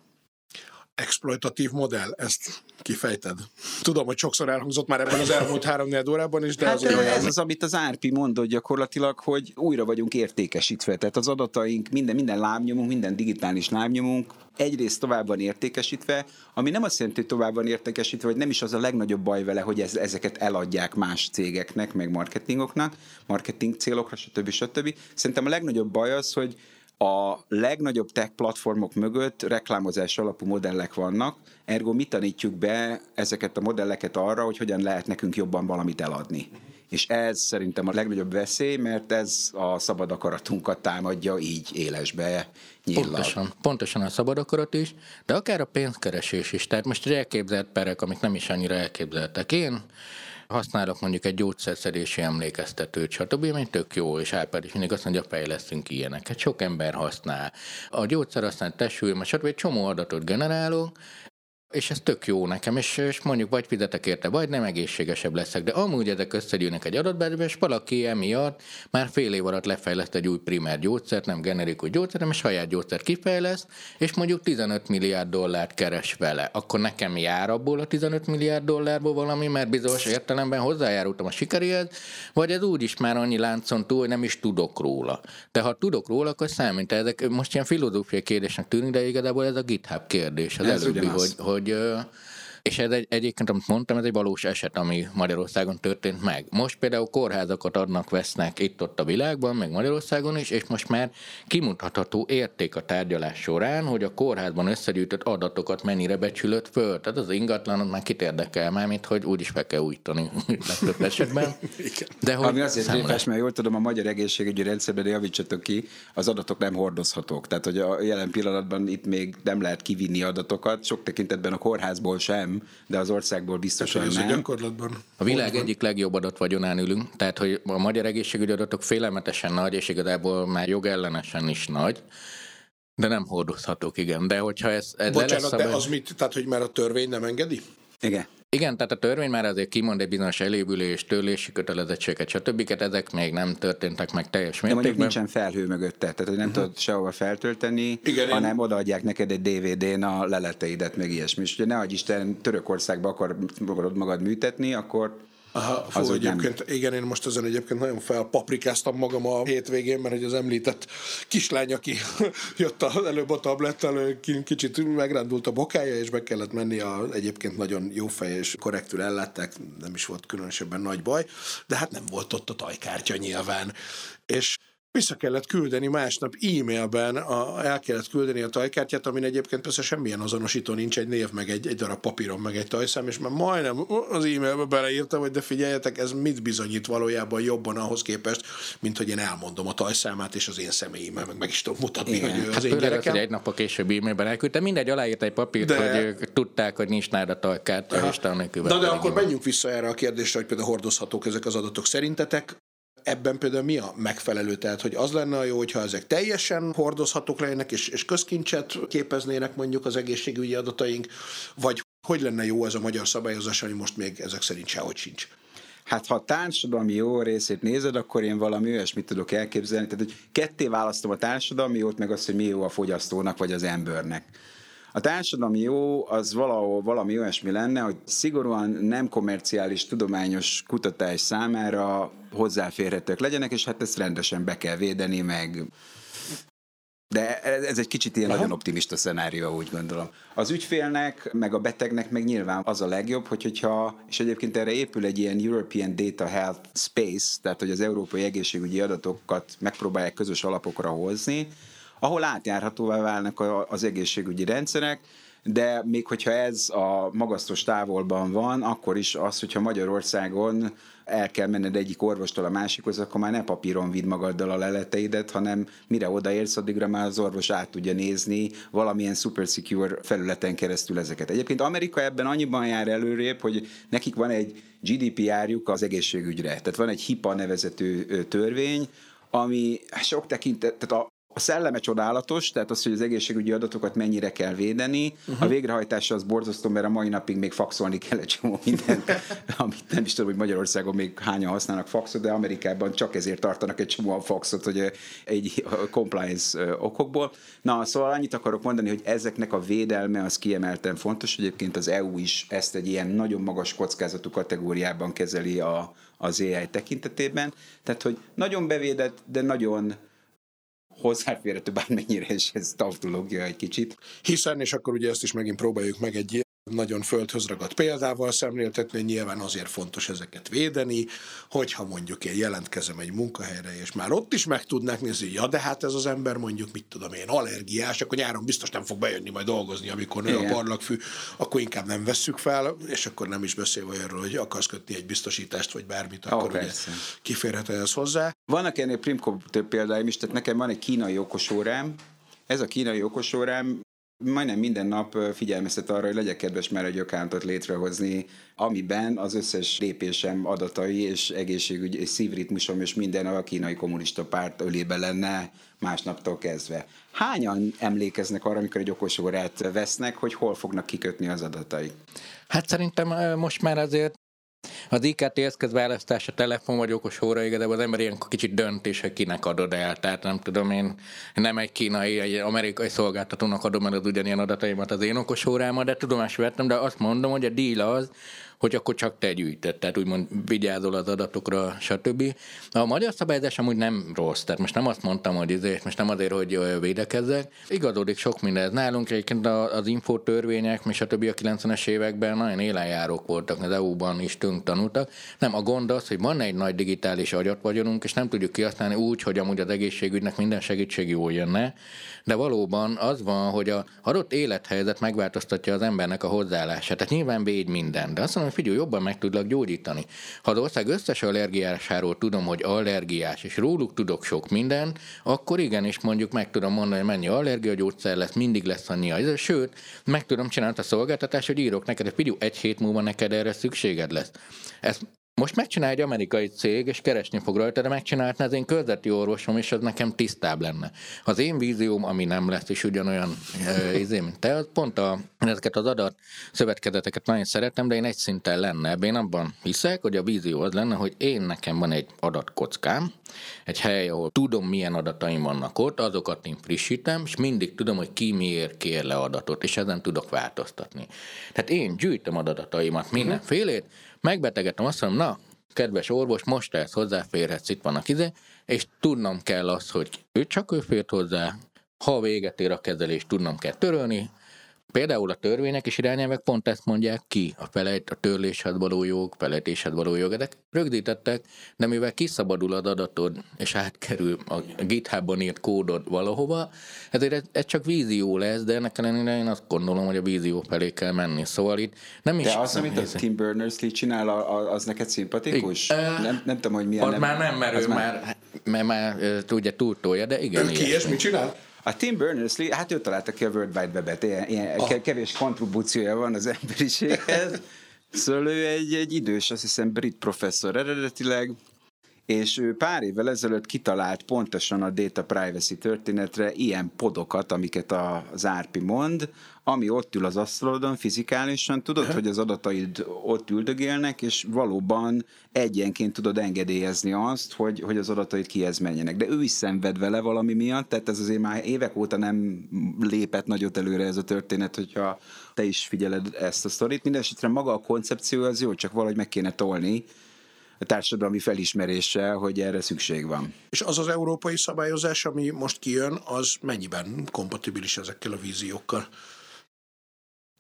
exploitatív modell, ezt kifejted. Tudom, hogy sokszor elhangzott már ebben az elmúlt három órában is, de hát azért...
Ez az, amit az Árpi mondott gyakorlatilag, hogy újra vagyunk értékesítve. Tehát az adataink, minden, minden lábnyomunk, minden digitális lábnyomunk egyrészt tovább van értékesítve, ami nem azt jelenti, hogy tovább van értékesítve, hogy nem is az a legnagyobb baj vele, hogy ez, ezeket eladják más cégeknek, meg marketingoknak, marketing célokra, stb. stb. Szerintem a legnagyobb baj az, hogy a legnagyobb tech platformok mögött reklámozás alapú modellek vannak, ergo mi tanítjuk be ezeket a modelleket arra, hogy hogyan lehet nekünk jobban valamit eladni. És ez szerintem a legnagyobb veszély, mert ez a szabad akaratunkat támadja így élesbe, nyillag.
Pontosan, pontosan a szabad akarat is, de akár a pénzkeresés is. Tehát most elképzelt perek, amik nem is annyira elképzeltek. Én használok mondjuk egy gyógyszerszedési emlékeztetőt, stb., ami tök jó, és Ápár is mindig azt mondja, fejlesztünk ilyeneket. Sok ember használ. A gyógyszer aztán testül, stb. egy csomó adatot generálunk, és ez tök jó nekem, és, és mondjuk vagy fizetek érte, vagy nem egészségesebb leszek, de amúgy ezek összegyűlnek egy adatbázisba, és valaki emiatt már fél év alatt lefejleszt egy új primer gyógyszert, nem generikus gyógyszert, hanem saját gyógyszert kifejleszt, és mondjuk 15 milliárd dollárt keres vele. Akkor nekem jár abból a 15 milliárd dollárból valami, mert bizonyos értelemben hozzájárultam a sikeréhez, vagy ez úgy is már annyi láncon túl, hogy nem is tudok róla. De ha tudok róla, akkor számít. Ezek most ilyen filozófiai kérdésnek tűnik, de igazából ez a GitHub kérdés. Az ez előbbi, hogy, hogy hogy és ez egy, egyébként, amit mondtam, ez egy valós eset, ami Magyarországon történt meg. Most például kórházakat adnak, vesznek itt-ott a világban, meg Magyarországon is, és most már kimutatható érték a tárgyalás során, hogy a kórházban összegyűjtött adatokat mennyire becsülött föl. Tehát az ingatlanot már kit érdekel már, mint hogy úgyis fel kell újítani (laughs) legtöbb esetben.
De hogy Ami azért répes, mert jól tudom, a magyar egészségügyi rendszerben javítsatok ki, az adatok nem hordozhatók. Tehát, hogy a jelen pillanatban itt még nem lehet kivinni adatokat, sok tekintetben a kórházból sem, de az országból biztosan hát, nem.
Gyakorlatban.
A világ egyik legjobb adatvagyon ülünk, tehát hogy a magyar egészségügyi adatok félelmetesen nagy, és igazából már jogellenesen is nagy. De nem hordozhatók, igen. De hogyha ez... ez
Bocsánat, lesz de az mit? Tehát, hogy már a törvény nem engedi?
Igen.
Igen, tehát a törvény már azért kimond egy bizonyos elévülés, törlési kötelezettséget, stb. ezek még nem történtek meg teljes mértékben.
De mondjuk nincsen felhő mögötte, tehát hogy nem uh-huh. tudod sehova feltölteni, Igen, hanem én... odaadják neked egy DVD-n a leleteidet, meg ilyesmi. És ugye ne adj Isten, Törökországba akarod magad műtetni, akkor
Aha, fú, az egyébként, nem. igen, én most ezen egyébként nagyon felpaprikáztam magam a hétvégén, mert hogy az említett kislány, aki (laughs) jött az előbb a tablettel, kicsit megrándult a bokája, és be kellett menni a egyébként nagyon jó fej és korrektül ellátták, nem is volt különösebben nagy baj, de hát nem volt ott a tajkártya nyilván. És vissza kellett küldeni másnap e-mailben, a, el kellett küldeni a tajkártyát, amin egyébként persze semmilyen azonosító nincs, egy név, meg egy, egy darab papíron, meg egy tajszám, és már majdnem az e-mailbe beleírtam, hogy de figyeljetek, ez mit bizonyít valójában jobban ahhoz képest, mint hogy én elmondom a tajszámát, és az én személyimmel meg meg is tudom mutatni, Igen. hogy az hát én gyerekem.
Az, egy nap a később e-mailben elküldtem, mindegy, aláírt egy papírt, de... hogy ők tudták, hogy nincs nálad a tajkártya, és
Na de akkor menjünk vissza erre a kérdésre, hogy például hordozhatók ezek az adatok szerintetek ebben például mi a megfelelő? Tehát, hogy az lenne a jó, hogyha ezek teljesen hordozhatók lennének, és, és közkincset képeznének mondjuk az egészségügyi adataink, vagy hogy lenne jó ez a magyar szabályozás, ami most még ezek szerint sehogy sincs?
Hát ha a társadalmi jó részét nézed, akkor én valami olyasmit tudok elképzelni. Tehát, hogy ketté választom a társadalmi jót, meg azt, hogy mi jó a fogyasztónak, vagy az embernek. A társadalmi jó az valahol valami olyasmi lenne, hogy szigorúan nem komerciális tudományos kutatás számára hozzáférhetők legyenek, és hát ezt rendesen be kell védeni, meg de ez egy kicsit ilyen Aha. nagyon optimista szenárió, úgy gondolom. Az ügyfélnek, meg a betegnek meg nyilván az a legjobb, hogy, hogyha, és egyébként erre épül egy ilyen European Data Health Space, tehát hogy az európai egészségügyi adatokat megpróbálják közös alapokra hozni, ahol átjárhatóvá válnak az egészségügyi rendszerek, de még hogyha ez a magasztos távolban van, akkor is az, hogyha Magyarországon el kell menned egyik orvostól a másikhoz, akkor már ne papíron vidd magaddal a leleteidet, hanem mire odaérsz, addigra már az orvos át tudja nézni valamilyen super secure felületen keresztül ezeket. Egyébként Amerika ebben annyiban jár előrébb, hogy nekik van egy GDPR-juk az egészségügyre. Tehát van egy HIPAA nevezető törvény, ami sok tekintet, tehát a, szelleme csodálatos, tehát az, hogy az egészségügyi adatokat mennyire kell védeni. Uh-huh. A végrehajtása az borzasztó, mert a mai napig még faxolni kell egy csomó mindent, (laughs) amit nem is tudom, hogy Magyarországon még hányan használnak faxot, de Amerikában csak ezért tartanak egy csomó faxot, hogy egy compliance okokból. Na, szóval annyit akarok mondani, hogy ezeknek a védelme az kiemelten fontos. Egyébként az EU is ezt egy ilyen nagyon magas kockázatú kategóriában kezeli a, az AI tekintetében. Tehát, hogy nagyon bevédett, de nagyon hozzáférhető bármennyire is ez tautológia egy kicsit.
Hiszen, és akkor ugye ezt is megint próbáljuk meg egy nagyon földhöz ragadt példával szemléltetni, nyilván azért fontos ezeket védeni, hogyha mondjuk én jelentkezem egy munkahelyre, és már ott is meg tudnák nézni, ja, de hát ez az ember mondjuk, mit tudom én, allergiás, akkor nyáron biztos nem fog bejönni majd dolgozni, amikor nő a parlagfű, akkor inkább nem vesszük fel, és akkor nem is beszélve arról, hogy akarsz kötni egy biztosítást, vagy bármit, akkor oh, ugye kiférhet ez hozzá.
Vannak ennél több példáim is, tehát nekem van egy kínai okosórám, ez a kínai okosórám majdnem minden nap figyelmeztet arra, hogy legyek kedves már egy accountot létrehozni, amiben az összes lépésem adatai és egészségügy és szívritmusom és minden a kínai kommunista párt ölébe lenne másnaptól kezdve. Hányan emlékeznek arra, amikor egy okosórát vesznek, hogy hol fognak kikötni az adatai?
Hát szerintem most már azért az IKT eszközválasztás, a telefon vagy okos óra, igazából az ember ilyenkor kicsit döntés, hogy kinek adod el. Tehát nem tudom, én nem egy kínai, egy amerikai szolgáltatónak adom el az ugyanilyen adataimat az én okos órámat, de tudomásul vettem, de azt mondom, hogy a deal az, hogy akkor csak te gyűjted, tehát úgymond vigyázol az adatokra, stb. A magyar szabályozás amúgy nem rossz, tehát most nem azt mondtam, hogy ezért, most nem azért, hogy védekezzek. Igazodik sok minden. Nálunk egyébként az infotörvények, és a többi a 90-es években nagyon élenjárók voltak, az EU-ban is tünk tanultak. Nem, a gond az, hogy van egy nagy digitális agyat vagyunk, és nem tudjuk kihasználni úgy, hogy amúgy az egészségügynek minden segítség jól jönne, de valóban az van, hogy a adott élethelyzet megváltoztatja az embernek a hozzáállását. Tehát nyilván véd minden, de azt mondom, figyelj, jobban meg tudlak gyógyítani. Ha az ország összes allergiásáról tudom, hogy allergiás, és róluk tudok sok minden, akkor igenis mondjuk meg tudom mondani, hogy mennyi allergiagyógyszer lesz, mindig lesz annyi. Sőt, meg tudom csinálni a szolgáltatást, hogy írok neked, hogy figyelj, egy hét múlva neked erre szükséged lesz. Ezt most megcsinál egy amerikai cég, és keresni fog rajta, de megcsinálhatná az én körzeti orvosom, és az nekem tisztább lenne. Az én vízióm, ami nem lesz, és ugyanolyan e, izé, mint te, az pont a, ezeket az adat szövetkezeteket nagyon szeretem, de én egy szinten lenne. Én abban hiszek, hogy a vízió az lenne, hogy én nekem van egy adatkockám, egy hely, ahol tudom, milyen adataim vannak ott, azokat én frissítem, és mindig tudom, hogy ki miért kér le adatot, és ezen tudok változtatni. Tehát én gyűjtöm adataimat mindenfélét, megbetegedtem, azt mondom, na, kedves orvos, most ehhez hozzáférhetsz, itt vannak ide, és tudnom kell azt, hogy ő csak ő fért hozzá, ha véget ér a kezelés, tudnom kell törölni, Például a törvények és irányelvek pont ezt mondják ki, a felejt, a törléshez való jog, felejtéshez való jog, de rögzítettek, de mivel kiszabadul az adatod, és átkerül a GitHubban írt kódod valahova, ezért ez, ez csak vízió lesz, de ennek ellenére én azt gondolom, hogy a vízió felé kell menni. Szóval itt nem is...
De az, amit a Tim Berners-Lee csinál, az neked szimpatikus?
I,
nem, nem tudom, hogy milyen...
Az nem, már nem merő, már, már, mert már ugye túltolja, de igen.
Ő ki és mit csinál?
A Tim Berners-Lee, hát ő találta ki a World Wide Web-et, ilyen, ilyen oh. kevés kontribúciója van az emberiséghez. (laughs) Szóval ő egy, egy idős, azt hiszem brit professzor eredetileg, és ő pár évvel ezelőtt kitalált pontosan a data privacy történetre ilyen podokat, amiket az Árpi mond, ami ott ül az asztalodon fizikálisan, tudod, hogy az adataid ott üldögélnek, és valóban egyenként tudod engedélyezni azt, hogy, hogy az adataid kihez menjenek. De ő is szenved vele valami miatt, tehát ez azért már évek óta nem lépett nagyot előre ez a történet, hogyha te is figyeled ezt a sztorit. Mindenesetre maga a koncepció az jó, csak valahogy meg kéne tolni, a társadalmi felismeréssel, hogy erre szükség van.
És az az európai szabályozás, ami most kijön, az mennyiben kompatibilis ezekkel a víziókkal?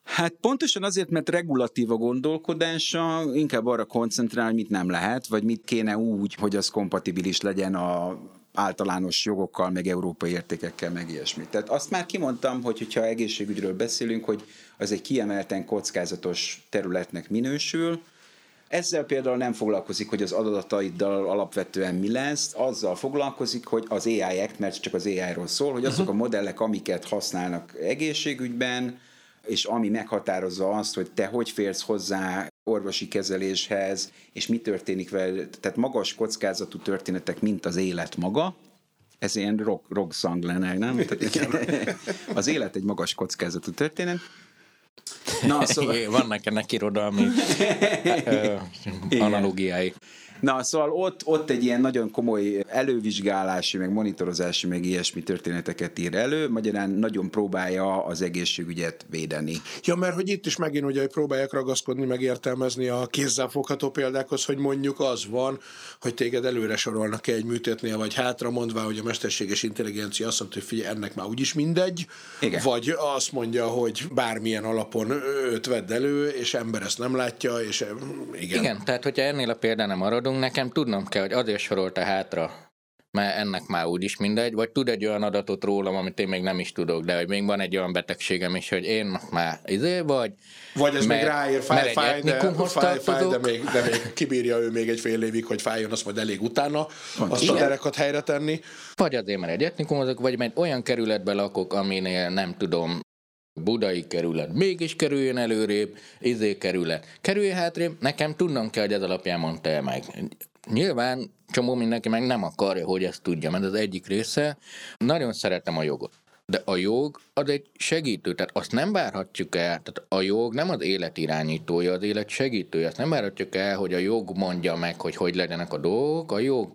Hát pontosan azért, mert regulatív a gondolkodása, inkább arra koncentrál, mit nem lehet, vagy mit kéne úgy, hogy az kompatibilis legyen a általános jogokkal, meg európai értékekkel, meg ilyesmi. Tehát azt már kimondtam, hogy hogyha egészségügyről beszélünk, hogy az egy kiemelten kockázatos területnek minősül, ezzel például nem foglalkozik, hogy az adataiddal alapvetően mi lesz, azzal foglalkozik, hogy az AI Act, mert csak az AI-ról szól, hogy azok a modellek, amiket használnak egészségügyben, és ami meghatározza azt, hogy te hogy férsz hozzá orvosi kezeléshez, és mi történik vele, tehát magas kockázatú történetek, mint az élet maga, ez ilyen rock, rock song lenne, nem? (laughs) az élet egy magas kockázatú történet,
Na, szóval... (laughs) Vannak ennek irodalmi analógiái.
Na, szóval ott, ott egy ilyen nagyon komoly elővizsgálási, meg monitorozási, meg ilyesmi történeteket ír elő, magyarán nagyon próbálja az egészségügyet védeni.
Ja, mert hogy itt is megint ugye próbálják ragaszkodni, meg értelmezni a kézzelfogható példákhoz, hogy mondjuk az van, hogy téged előre sorolnak egy műtétnél, vagy hátra mondva, hogy a mesterséges intelligencia azt mondja, hogy figyelj, ennek már úgyis mindegy, Igen. vagy azt mondja, hogy bármilyen alapon őt vedd elő, és ember ezt nem látja, és igen.
Igen, tehát hogyha ennél a példánál maradunk, nekem tudnom kell, hogy azért sorolta hátra, mert ennek már úgyis mindegy, vagy tud egy olyan adatot rólam, amit én még nem is tudok, de hogy még van egy olyan betegségem is, hogy én már izé vagy.
Vagy ez mert, még ráér, fáj, fáj, de, fáj, fáj de, még, de még kibírja ő még egy fél évig, hogy fájjon, azt majd elég utána, azt Igen. a derekat helyre tenni.
Vagy azért, mert egy etnikumozok, vagy mert olyan kerületben lakok, aminél nem tudom, budai kerület mégis kerüljön előrébb, izé kerület kerüljön hátrébb, nekem tudnom kell, hogy ez alapján mondta el meg. Nyilván csomó mindenki meg nem akarja, hogy ezt tudja, mert az egyik része. Nagyon szeretem a jogot. De a jog az egy segítő, tehát azt nem várhatjuk el, tehát a jog nem az élet irányítója, az élet segítője, azt nem várhatjuk el, hogy a jog mondja meg, hogy hogy legyenek a dolgok, a jog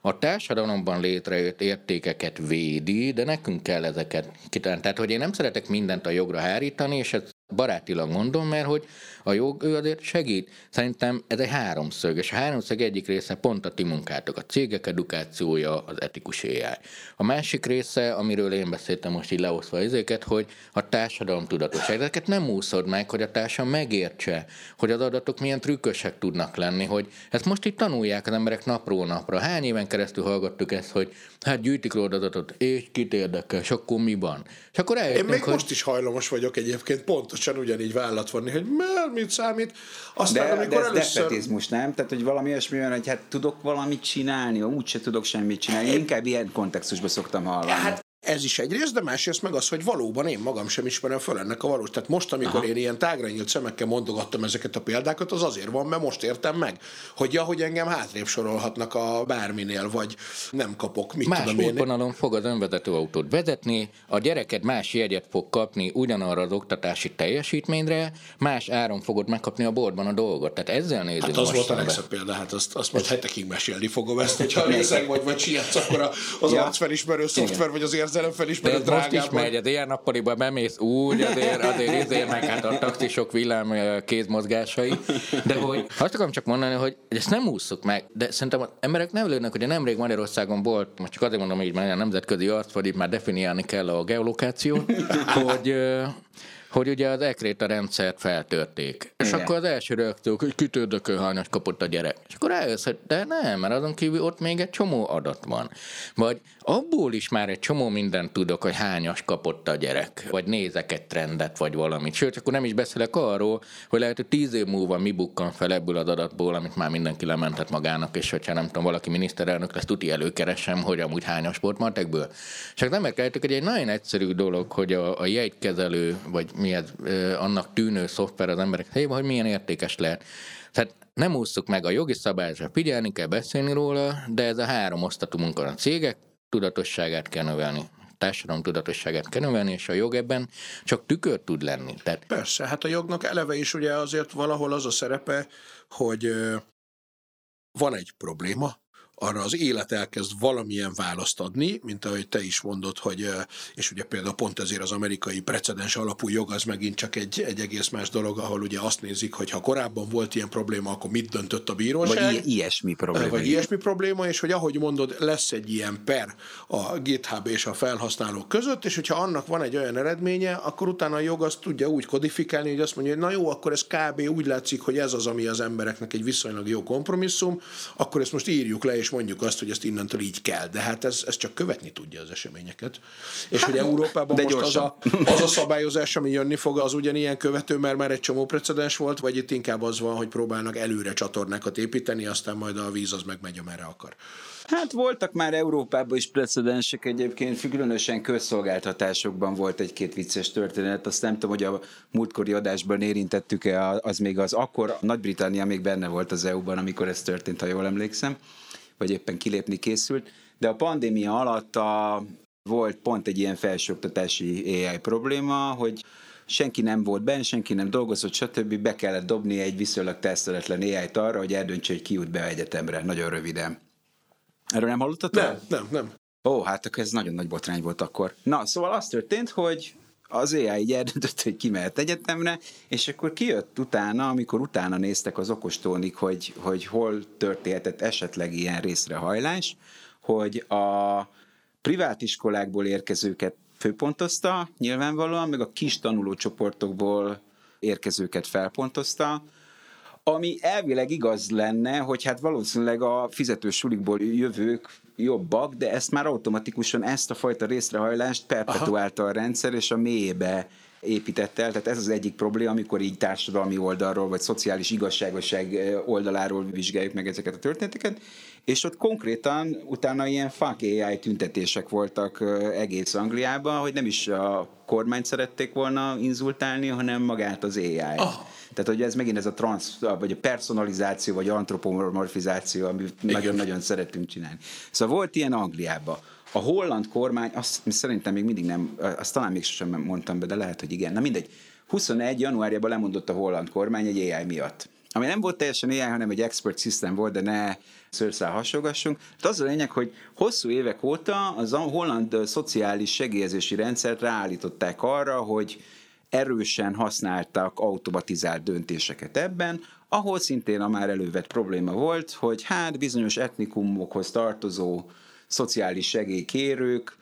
a társadalomban létrejött értékeket védi, de nekünk kell ezeket kitárni. Tehát, hogy én nem szeretek mindent a jogra hárítani, és ez barátilag mondom, mert hogy a jog ő azért segít. Szerintem ez egy háromszög, és a háromszög egyik része pont a ti munkátok, a cégek edukációja, az etikus AI. A másik része, amiről én beszéltem most így leosztva ezeket, hogy a társadalom tudatosság. Ezeket nem úszod meg, hogy a társadalom megértse, hogy az adatok milyen trükkösek tudnak lenni, hogy ezt most itt tanulják az emberek napról napra. Hány éven keresztül hallgattuk ezt, hogy hát gyűjtik róla adatot, és kit érdekel, és akkor mi van? És akkor
Én még
hogy...
most is hajlamos vagyok egyébként pontosan ugyanígy vállat vonni, hogy mert mit számít. Aztán,
de,
amikor
de ez
először...
defetizmus, nem? Tehát, hogy valami olyasmi olyan, hogy hát tudok valamit csinálni, úgyse tudok semmit csinálni. Én inkább ilyen kontextusban szoktam hallani.
Hát ez is egyrészt, de másrészt meg az, hogy valóban én magam sem ismerem fel ennek a valós. Tehát most, amikor Aha. én ilyen tágra nyílt szemekkel mondogattam ezeket a példákat, az azért van, mert most értem meg, hogy ja, hogy engem hátrébb sorolhatnak a bárminél, vagy nem kapok, mit
más
tudom
útvonalon fog az önvezető autót vezetni, a gyereked más jegyet fog kapni ugyanarra az oktatási teljesítményre, más áron fogod megkapni a boltban a dolgot. Tehát ezzel nézzük
Hát az
most
volt a legszebb példa, hát azt, azt majd hetekig mesélni fogom ezt, hogyha (laughs) részeg vagy, vagy sietsz, akkor az
Ja.
arcfelismerő szoftver, vagy az
De
érzelemfelismerő
ez most is
drágában.
megy, az ilyen nappaliba bemész úgy, azért, azért, azért meg hát a taxisok villám kézmozgásai. De hogy azt akarom csak mondani, hogy ezt nem ússzuk meg, de szerintem az emberek nem lőnek, hogy nemrég Magyarországon volt, most csak azért mondom így, mert a nemzetközi arc, vagy itt már definiálni kell a geolokációt, hogy hogy ugye az ekréta rendszert feltörték. És
Igen.
akkor az első reakciók, hogy kitődökő hányas kapott a gyerek. És akkor rájössz, hogy de nem, mert azon kívül ott még egy csomó adat van. Vagy abból is már egy csomó mindent tudok, hogy hányas kapott a gyerek. Vagy nézek egy trendet, vagy valamit. Sőt, akkor nem is beszélek arról, hogy lehet, hogy tíz év múlva mi bukkan fel ebből az adatból, amit már mindenki lementett magának, és hogyha nem tudom, valaki miniszterelnök lesz, tuti előkeresem, hogy amúgy hányas volt matekből. Csak nem érkeltük, hogy egy nagyon egyszerű dolog, hogy a, a jegykezelő, vagy mi ez, ö, annak tűnő szoftver az emberek fejében, hogy milyen értékes lehet. Tehát nem ússzuk meg a jogi szabályra, figyelni kell beszélni róla, de ez a három osztatú munka a cégek tudatosságát kell növelni társadalom tudatosságát kell növelni, és a jog ebben csak tükör tud lenni. Tehát
Persze, hát a jognak eleve is ugye azért valahol az a szerepe, hogy van egy probléma, arra az élet elkezd valamilyen választ adni, mint ahogy te is mondod, hogy, és ugye például pont ezért az amerikai precedens alapú jog az megint csak egy, egy egész más dolog, ahol ugye azt nézik, hogy ha korábban volt ilyen probléma, akkor mit döntött a bíróság.
Vagy ilyesmi probléma.
Vagy ilyesmi probléma, és hogy ahogy mondod, lesz egy ilyen per a GitHub és a felhasználók között, és hogyha annak van egy olyan eredménye, akkor utána a jog azt tudja úgy kodifikálni, hogy azt mondja, hogy na jó, akkor ez kb. úgy látszik, hogy ez az, ami az embereknek egy viszonylag jó kompromisszum, akkor ezt most írjuk le, és mondjuk azt, hogy ezt innentől így kell. De hát ez, ez csak követni tudja az eseményeket. És hogy Európában
de
most az a, az a szabályozás, ami jönni fog, az ugyanilyen követő, mert már egy csomó precedens volt, vagy itt inkább az van, hogy próbálnak előre csatornákat építeni, aztán majd a víz az megmegy, amerre akar.
Hát voltak már Európában is precedensek egyébként, különösen közszolgáltatásokban volt egy-két vicces történet, azt nem tudom, hogy a múltkori adásban érintettük-e, az még az akkor, Nagy-Britannia még benne volt az EU-ban, amikor ez történt, ha jól emlékszem, vagy éppen kilépni készült, de a pandémia alatt a, volt pont egy ilyen felsőoktatási AI probléma, hogy senki nem volt benne, senki nem dolgozott, stb. Be kellett dobni egy viszonylag teszteletlen AI-t arra, hogy eldöntse, hogy ki jut be egyetemre, nagyon röviden. Erről nem hallottatok?
Nem, nem, nem.
Ó, hát akkor ez nagyon nagy botrány volt akkor. Na, szóval az történt, hogy az AI így eldöntött, hogy ki mehet egyetemre, és akkor kijött utána, amikor utána néztek az okostónik, hogy, hogy hol történhetett esetleg ilyen részrehajlás, hogy a privát iskolákból érkezőket főpontozta, nyilvánvalóan, meg a kis tanulócsoportokból érkezőket felpontozta, ami elvileg igaz lenne, hogy hát valószínűleg a fizetős sulikból jövők jobbak, de ezt már automatikusan ezt a fajta részrehajlást perpetuálta a rendszer, és a mélyébe építette el. Tehát ez az egyik probléma, amikor így társadalmi oldalról, vagy szociális igazságosság eh, oldaláról vizsgáljuk meg ezeket a történeteket, és ott konkrétan utána ilyen fuck AI tüntetések voltak eh, egész Angliában, hogy nem is a kormányt szerették volna inzultálni, hanem magát az AI. Oh. Tehát, hogy ez megint ez a trans, vagy a personalizáció, vagy antropomorfizáció, amit nagyon-nagyon szeretünk csinálni. Szóval volt ilyen Angliában. A holland kormány, azt szerintem még mindig nem, azt talán még sem mondtam be, de lehet, hogy igen. Na mindegy. 21. januárjában lemondott a holland kormány egy AI miatt. Ami nem volt teljesen AI, hanem egy expert system volt, de ne szőrszál hasongassunk. Hát az a lényeg, hogy hosszú évek óta az a holland szociális segélyezési rendszert ráállították arra, hogy erősen használtak automatizált döntéseket ebben, ahol szintén a már elővett probléma volt, hogy hát bizonyos etnikumokhoz tartozó szociális segélykérők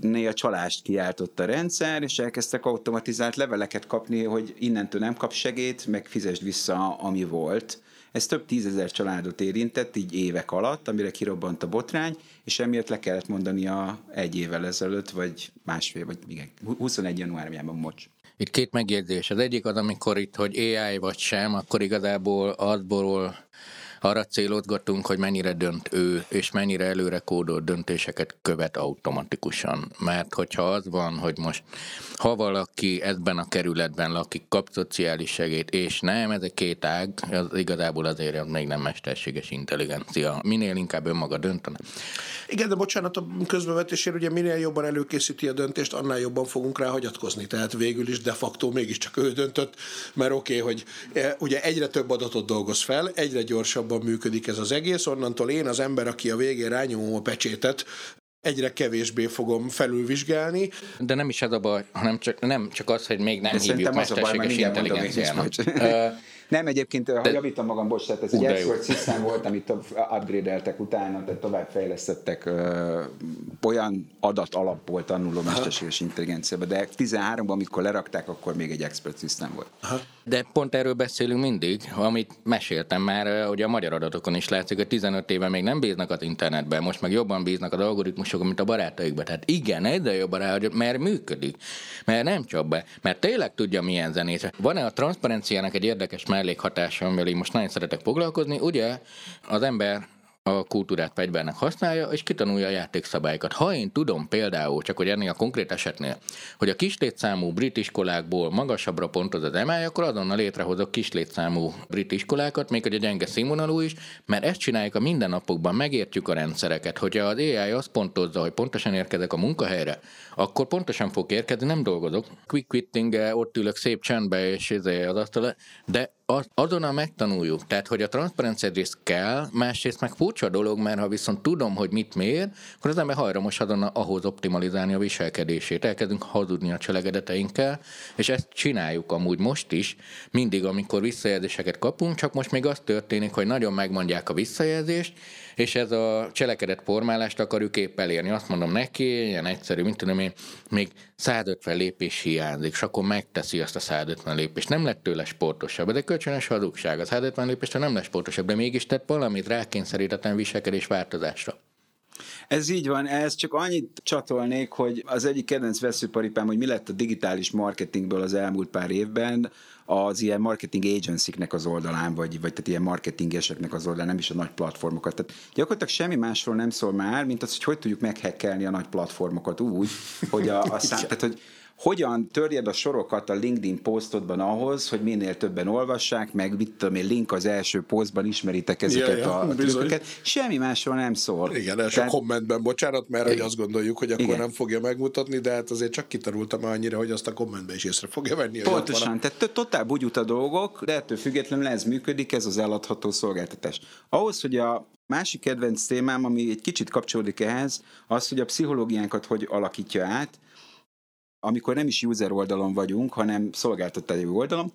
néha csalást kiáltott a rendszer, és elkezdtek automatizált leveleket kapni, hogy innentől nem kap segét, meg fizesd vissza, ami volt. Ez több tízezer családot érintett így évek alatt, amire kirobbant a botrány, és emiatt le kellett mondania egy évvel ezelőtt, vagy másfél, vagy igen, 21 januárjában, mocs.
Itt két megjegyzés. Az egyik az, amikor itt, hogy AI vagy sem, akkor igazából azból arra célozgatunk, hogy mennyire dönt ő, és mennyire előre kódolt döntéseket követ automatikusan. Mert hogyha az van, hogy most ha valaki ebben a kerületben lakik, kap szociális segét, és nem, ez egy két ág, az igazából azért még nem mesterséges intelligencia. Minél inkább önmaga döntene.
Igen, de bocsánat, a közbevetésért ugye minél jobban előkészíti a döntést, annál jobban fogunk rá hagyatkozni. Tehát végül is de facto mégiscsak ő döntött, mert oké, okay, hogy e, ugye egyre több adatot dolgoz fel, egyre gyorsabban működik ez az egész, onnantól én az ember, aki a végén rányomom a pecsétet, egyre kevésbé fogom felülvizsgálni.
De nem is ez a baj, hanem csak, nem csak az, hogy még nem De hívjuk mesterséges intelligenciának. (laughs)
Nem, egyébként, ha javítom magam, bocs, tehát ez egy expert system volt, amit upgrade-eltek utána, tehát tovább fejlesztettek ö, olyan adat alapból tanuló mesterséges intelligenciába, de 13-ban, amikor lerakták, akkor még egy expert system volt. Aha.
De pont erről beszélünk mindig, amit meséltem már, hogy a magyar adatokon is látszik, hogy 15 éve még nem bíznak az internetbe, most meg jobban bíznak az algoritmusokon, mint a barátaikba. Tehát igen, egyre jobban rá, mert működik. Mert nem csak be, mert tényleg tudja milyen zenét. Van-e a transzparenciának egy érdekes mellékhatása, amivel én most nagyon szeretek foglalkozni? Ugye az ember a kultúrát fegyvernek használja, és kitanulja a játékszabályokat. Ha én tudom például, csak hogy ennél a konkrét esetnél, hogy a kislétszámú brit iskolákból magasabbra pontoz az emály, akkor azonnal létrehozok kislétszámú brit iskolákat, még hogy a gyenge színvonalú is, mert ezt csináljuk a mindennapokban, megértjük a rendszereket, hogyha az AI azt pontozza, hogy pontosan érkezek a munkahelyre, akkor pontosan fog érkezni, nem dolgozok. Quick quitting ott ülök szép csendbe, és izé az asztal, de azonnal megtanuljuk. Tehát, hogy a transzparencia rész kell, másrészt meg furcsa dolog, mert ha viszont tudom, hogy mit mér, akkor az ember hajlamos azonnal ahhoz optimalizálni a viselkedését. Elkezdünk hazudni a cselekedeteinkkel, és ezt csináljuk amúgy most is, mindig, amikor visszajelzéseket kapunk, csak most még az történik, hogy nagyon megmondják a visszajelzést, és ez a cselekedet formálást akarjuk épp elérni. Azt mondom neki, ilyen egyszerű, mint tudom én, még 150 lépés hiányzik, és akkor megteszi azt a 150 lépést. Nem lett tőle sportosabb, de kölcsönös hazugság. Az 150 lépést nem lesz sportosabb, de mégis tett valamit rákényszerítetlen viselkedés változásra.
Ez így van, ez csak annyit csatolnék, hogy az egyik kedvenc veszőparipám, hogy mi lett a digitális marketingből az elmúlt pár évben, az ilyen marketing agency-nek az oldalán, vagy, vagy tehát ilyen marketingeseknek az oldalán, nem is a nagy platformokat. Tehát gyakorlatilag semmi másról nem szól már, mint az, hogy hogy tudjuk meghekkelni a nagy platformokat úgy, hogy a, a szám, tehát, hogy hogyan törjed a sorokat a LinkedIn posztodban ahhoz, hogy minél többen olvassák, meg mit tudom én, link az első posztban ismeritek ezeket ja, ja, a trükköket. Semmi másról nem szól.
Igen, első Tehát... kommentben, bocsánat, mert hogy azt gondoljuk, hogy akkor Igen. nem fogja megmutatni, de hát azért csak kitarultam annyira, hogy azt a kommentben is észre fogja venni.
Pontosan, tehát totál bugyut a dolgok, de ettől függetlenül ez működik, ez az eladható szolgáltatás. Ahhoz, hogy a másik kedvenc témám, ami egy kicsit kapcsolódik ehhez, az, hogy a pszichológiánkat hogy alakítja át, amikor nem is user oldalon vagyunk, hanem szolgáltatói oldalon,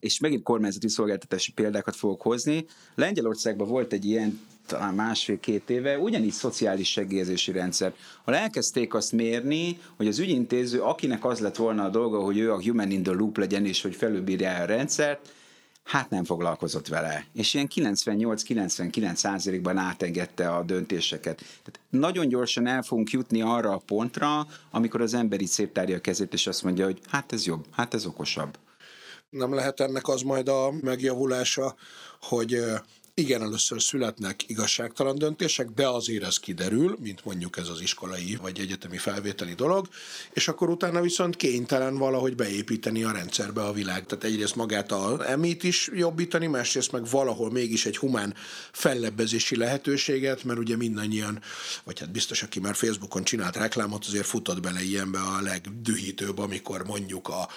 és megint kormányzati szolgáltatási példákat fogok hozni. Lengyelországban volt egy ilyen talán másfél-két éve, ugyanígy szociális segélyezési rendszer. Ha elkezdték azt mérni, hogy az ügyintéző, akinek az lett volna a dolga, hogy ő a human in the loop legyen, és hogy felülbírja a rendszert, hát nem foglalkozott vele. És ilyen 98-99 százalékban átengedte a döntéseket. Tehát nagyon gyorsan el fogunk jutni arra a pontra, amikor az ember így széttárja a kezét, és azt mondja, hogy hát ez jobb, hát ez okosabb.
Nem lehet ennek az majd a megjavulása, hogy igen, először születnek igazságtalan döntések, de azért ez kiderül, mint mondjuk ez az iskolai vagy egyetemi felvételi dolog, és akkor utána viszont kénytelen valahogy beépíteni a rendszerbe a világ. Tehát egyrészt magát a emit is jobbítani, másrészt meg valahol mégis egy humán fellebbezési lehetőséget, mert ugye mindannyian, vagy hát biztos, aki már Facebookon csinált reklámot, azért futott bele ilyenbe a legdühítőbb, amikor mondjuk a,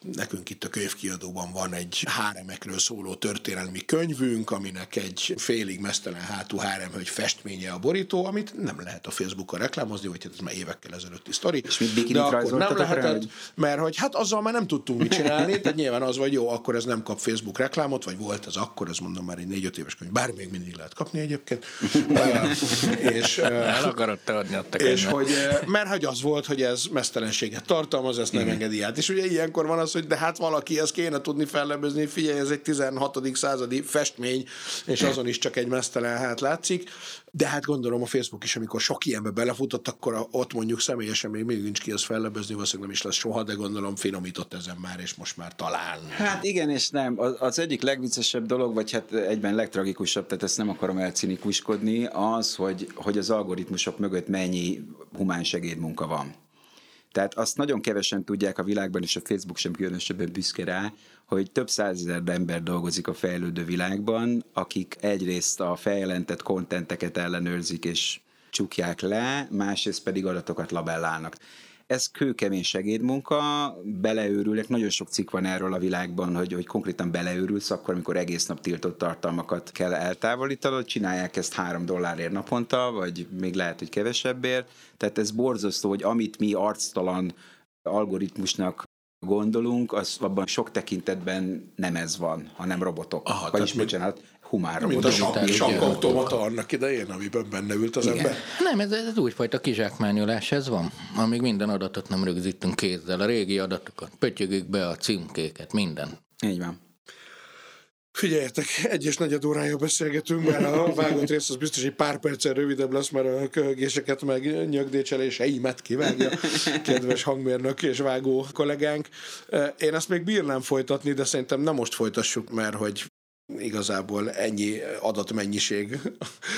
nekünk itt a könyvkiadóban van egy háremekről szóló történelmi könyvünk, aminek egy félig mesztelen hátú háremhölgy festménye a borító, amit nem lehet a Facebookon reklámozni, vagy hát ez már évekkel ezelőtti sztori.
És mit
de akkor nem lehetett,
hogy...
mert hogy hát azzal már nem tudtunk mit csinálni, tehát nyilván az vagy jó, akkor ez nem kap Facebook reklámot, vagy volt ez akkor, ez mondom már egy négy-öt éves könyv, bár még mindig lehet kapni egyébként. (laughs)
és, El akarod te adni a
és hogy, mert hogy az volt, hogy ez mesztelenséget tartalmaz, ezt nem engedi át. És ugye ilyenkor van az, hogy de hát valaki ezt kéne tudni fellebezni, figyelj, ez egy 16. századi festmény, és azon is csak egy mesztelen hát látszik. De hát gondolom a Facebook is, amikor sok ilyenbe belefutott, akkor ott mondjuk személyesen még mindig nincs ki az fellebezni, valószínűleg nem is lesz soha, de gondolom finomított ezen már, és most már talán.
Hát igen és nem. Az egyik legviccesebb dolog, vagy hát egyben legtragikusabb, tehát ezt nem akarom elcinikuskodni, az, hogy, hogy az algoritmusok mögött mennyi humán segédmunka van. Tehát azt nagyon kevesen tudják a világban, és a Facebook sem különösebben büszke rá, hogy több százezer ember dolgozik a fejlődő világban, akik egyrészt a feljelentett kontenteket ellenőrzik és csukják le, másrészt pedig adatokat labellálnak. Ez kőkemény segédmunka, beleőrülnek, nagyon sok cikk van erről a világban, hogy, hogy konkrétan beleőrülsz, akkor, amikor egész nap tiltott tartalmakat kell eltávolítanod, csinálják ezt három dollárért naponta, vagy még lehet, hogy kevesebbért. Tehát ez borzasztó, hogy amit mi arctalan algoritmusnak gondolunk, az abban sok tekintetben nem ez van, hanem robotok. Aha, Vagyis, bocsánat, humán robotok.
Mint a sakk, automata annak idején, amiben benne ült az Igen. ember.
Nem, ez, ez újfajta kizsákmányolás, ez van. Amíg minden adatot nem rögzítünk kézzel, a régi adatokat, pötyögük be a címkéket, minden.
Így van.
Figyeljetek, egy és negyed órája beszélgetünk, mert a vágott rész az biztos egy pár perccel rövidebb lesz, mert a köhögéseket meg nyögdécseléseimet kivágja kedves hangmérnök és vágó kollégánk. Én ezt még bírnám folytatni, de szerintem nem most folytassuk, mert hogy igazából ennyi adatmennyiség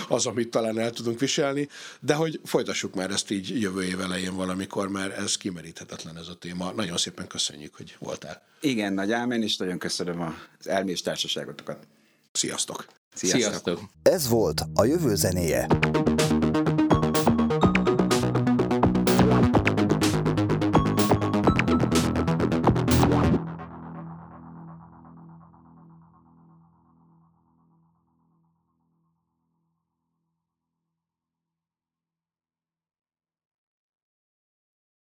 az, amit talán el tudunk viselni, de hogy folytassuk már ezt így jövő év elején valamikor, mert ez kimeríthetetlen ez a téma. Nagyon szépen köszönjük, hogy voltál.
Igen, nagy ámen, és nagyon köszönöm az elmés társaságotokat.
Sziasztok!
Sziasztok! Sziasztok.
Ez volt a jövő zenéje.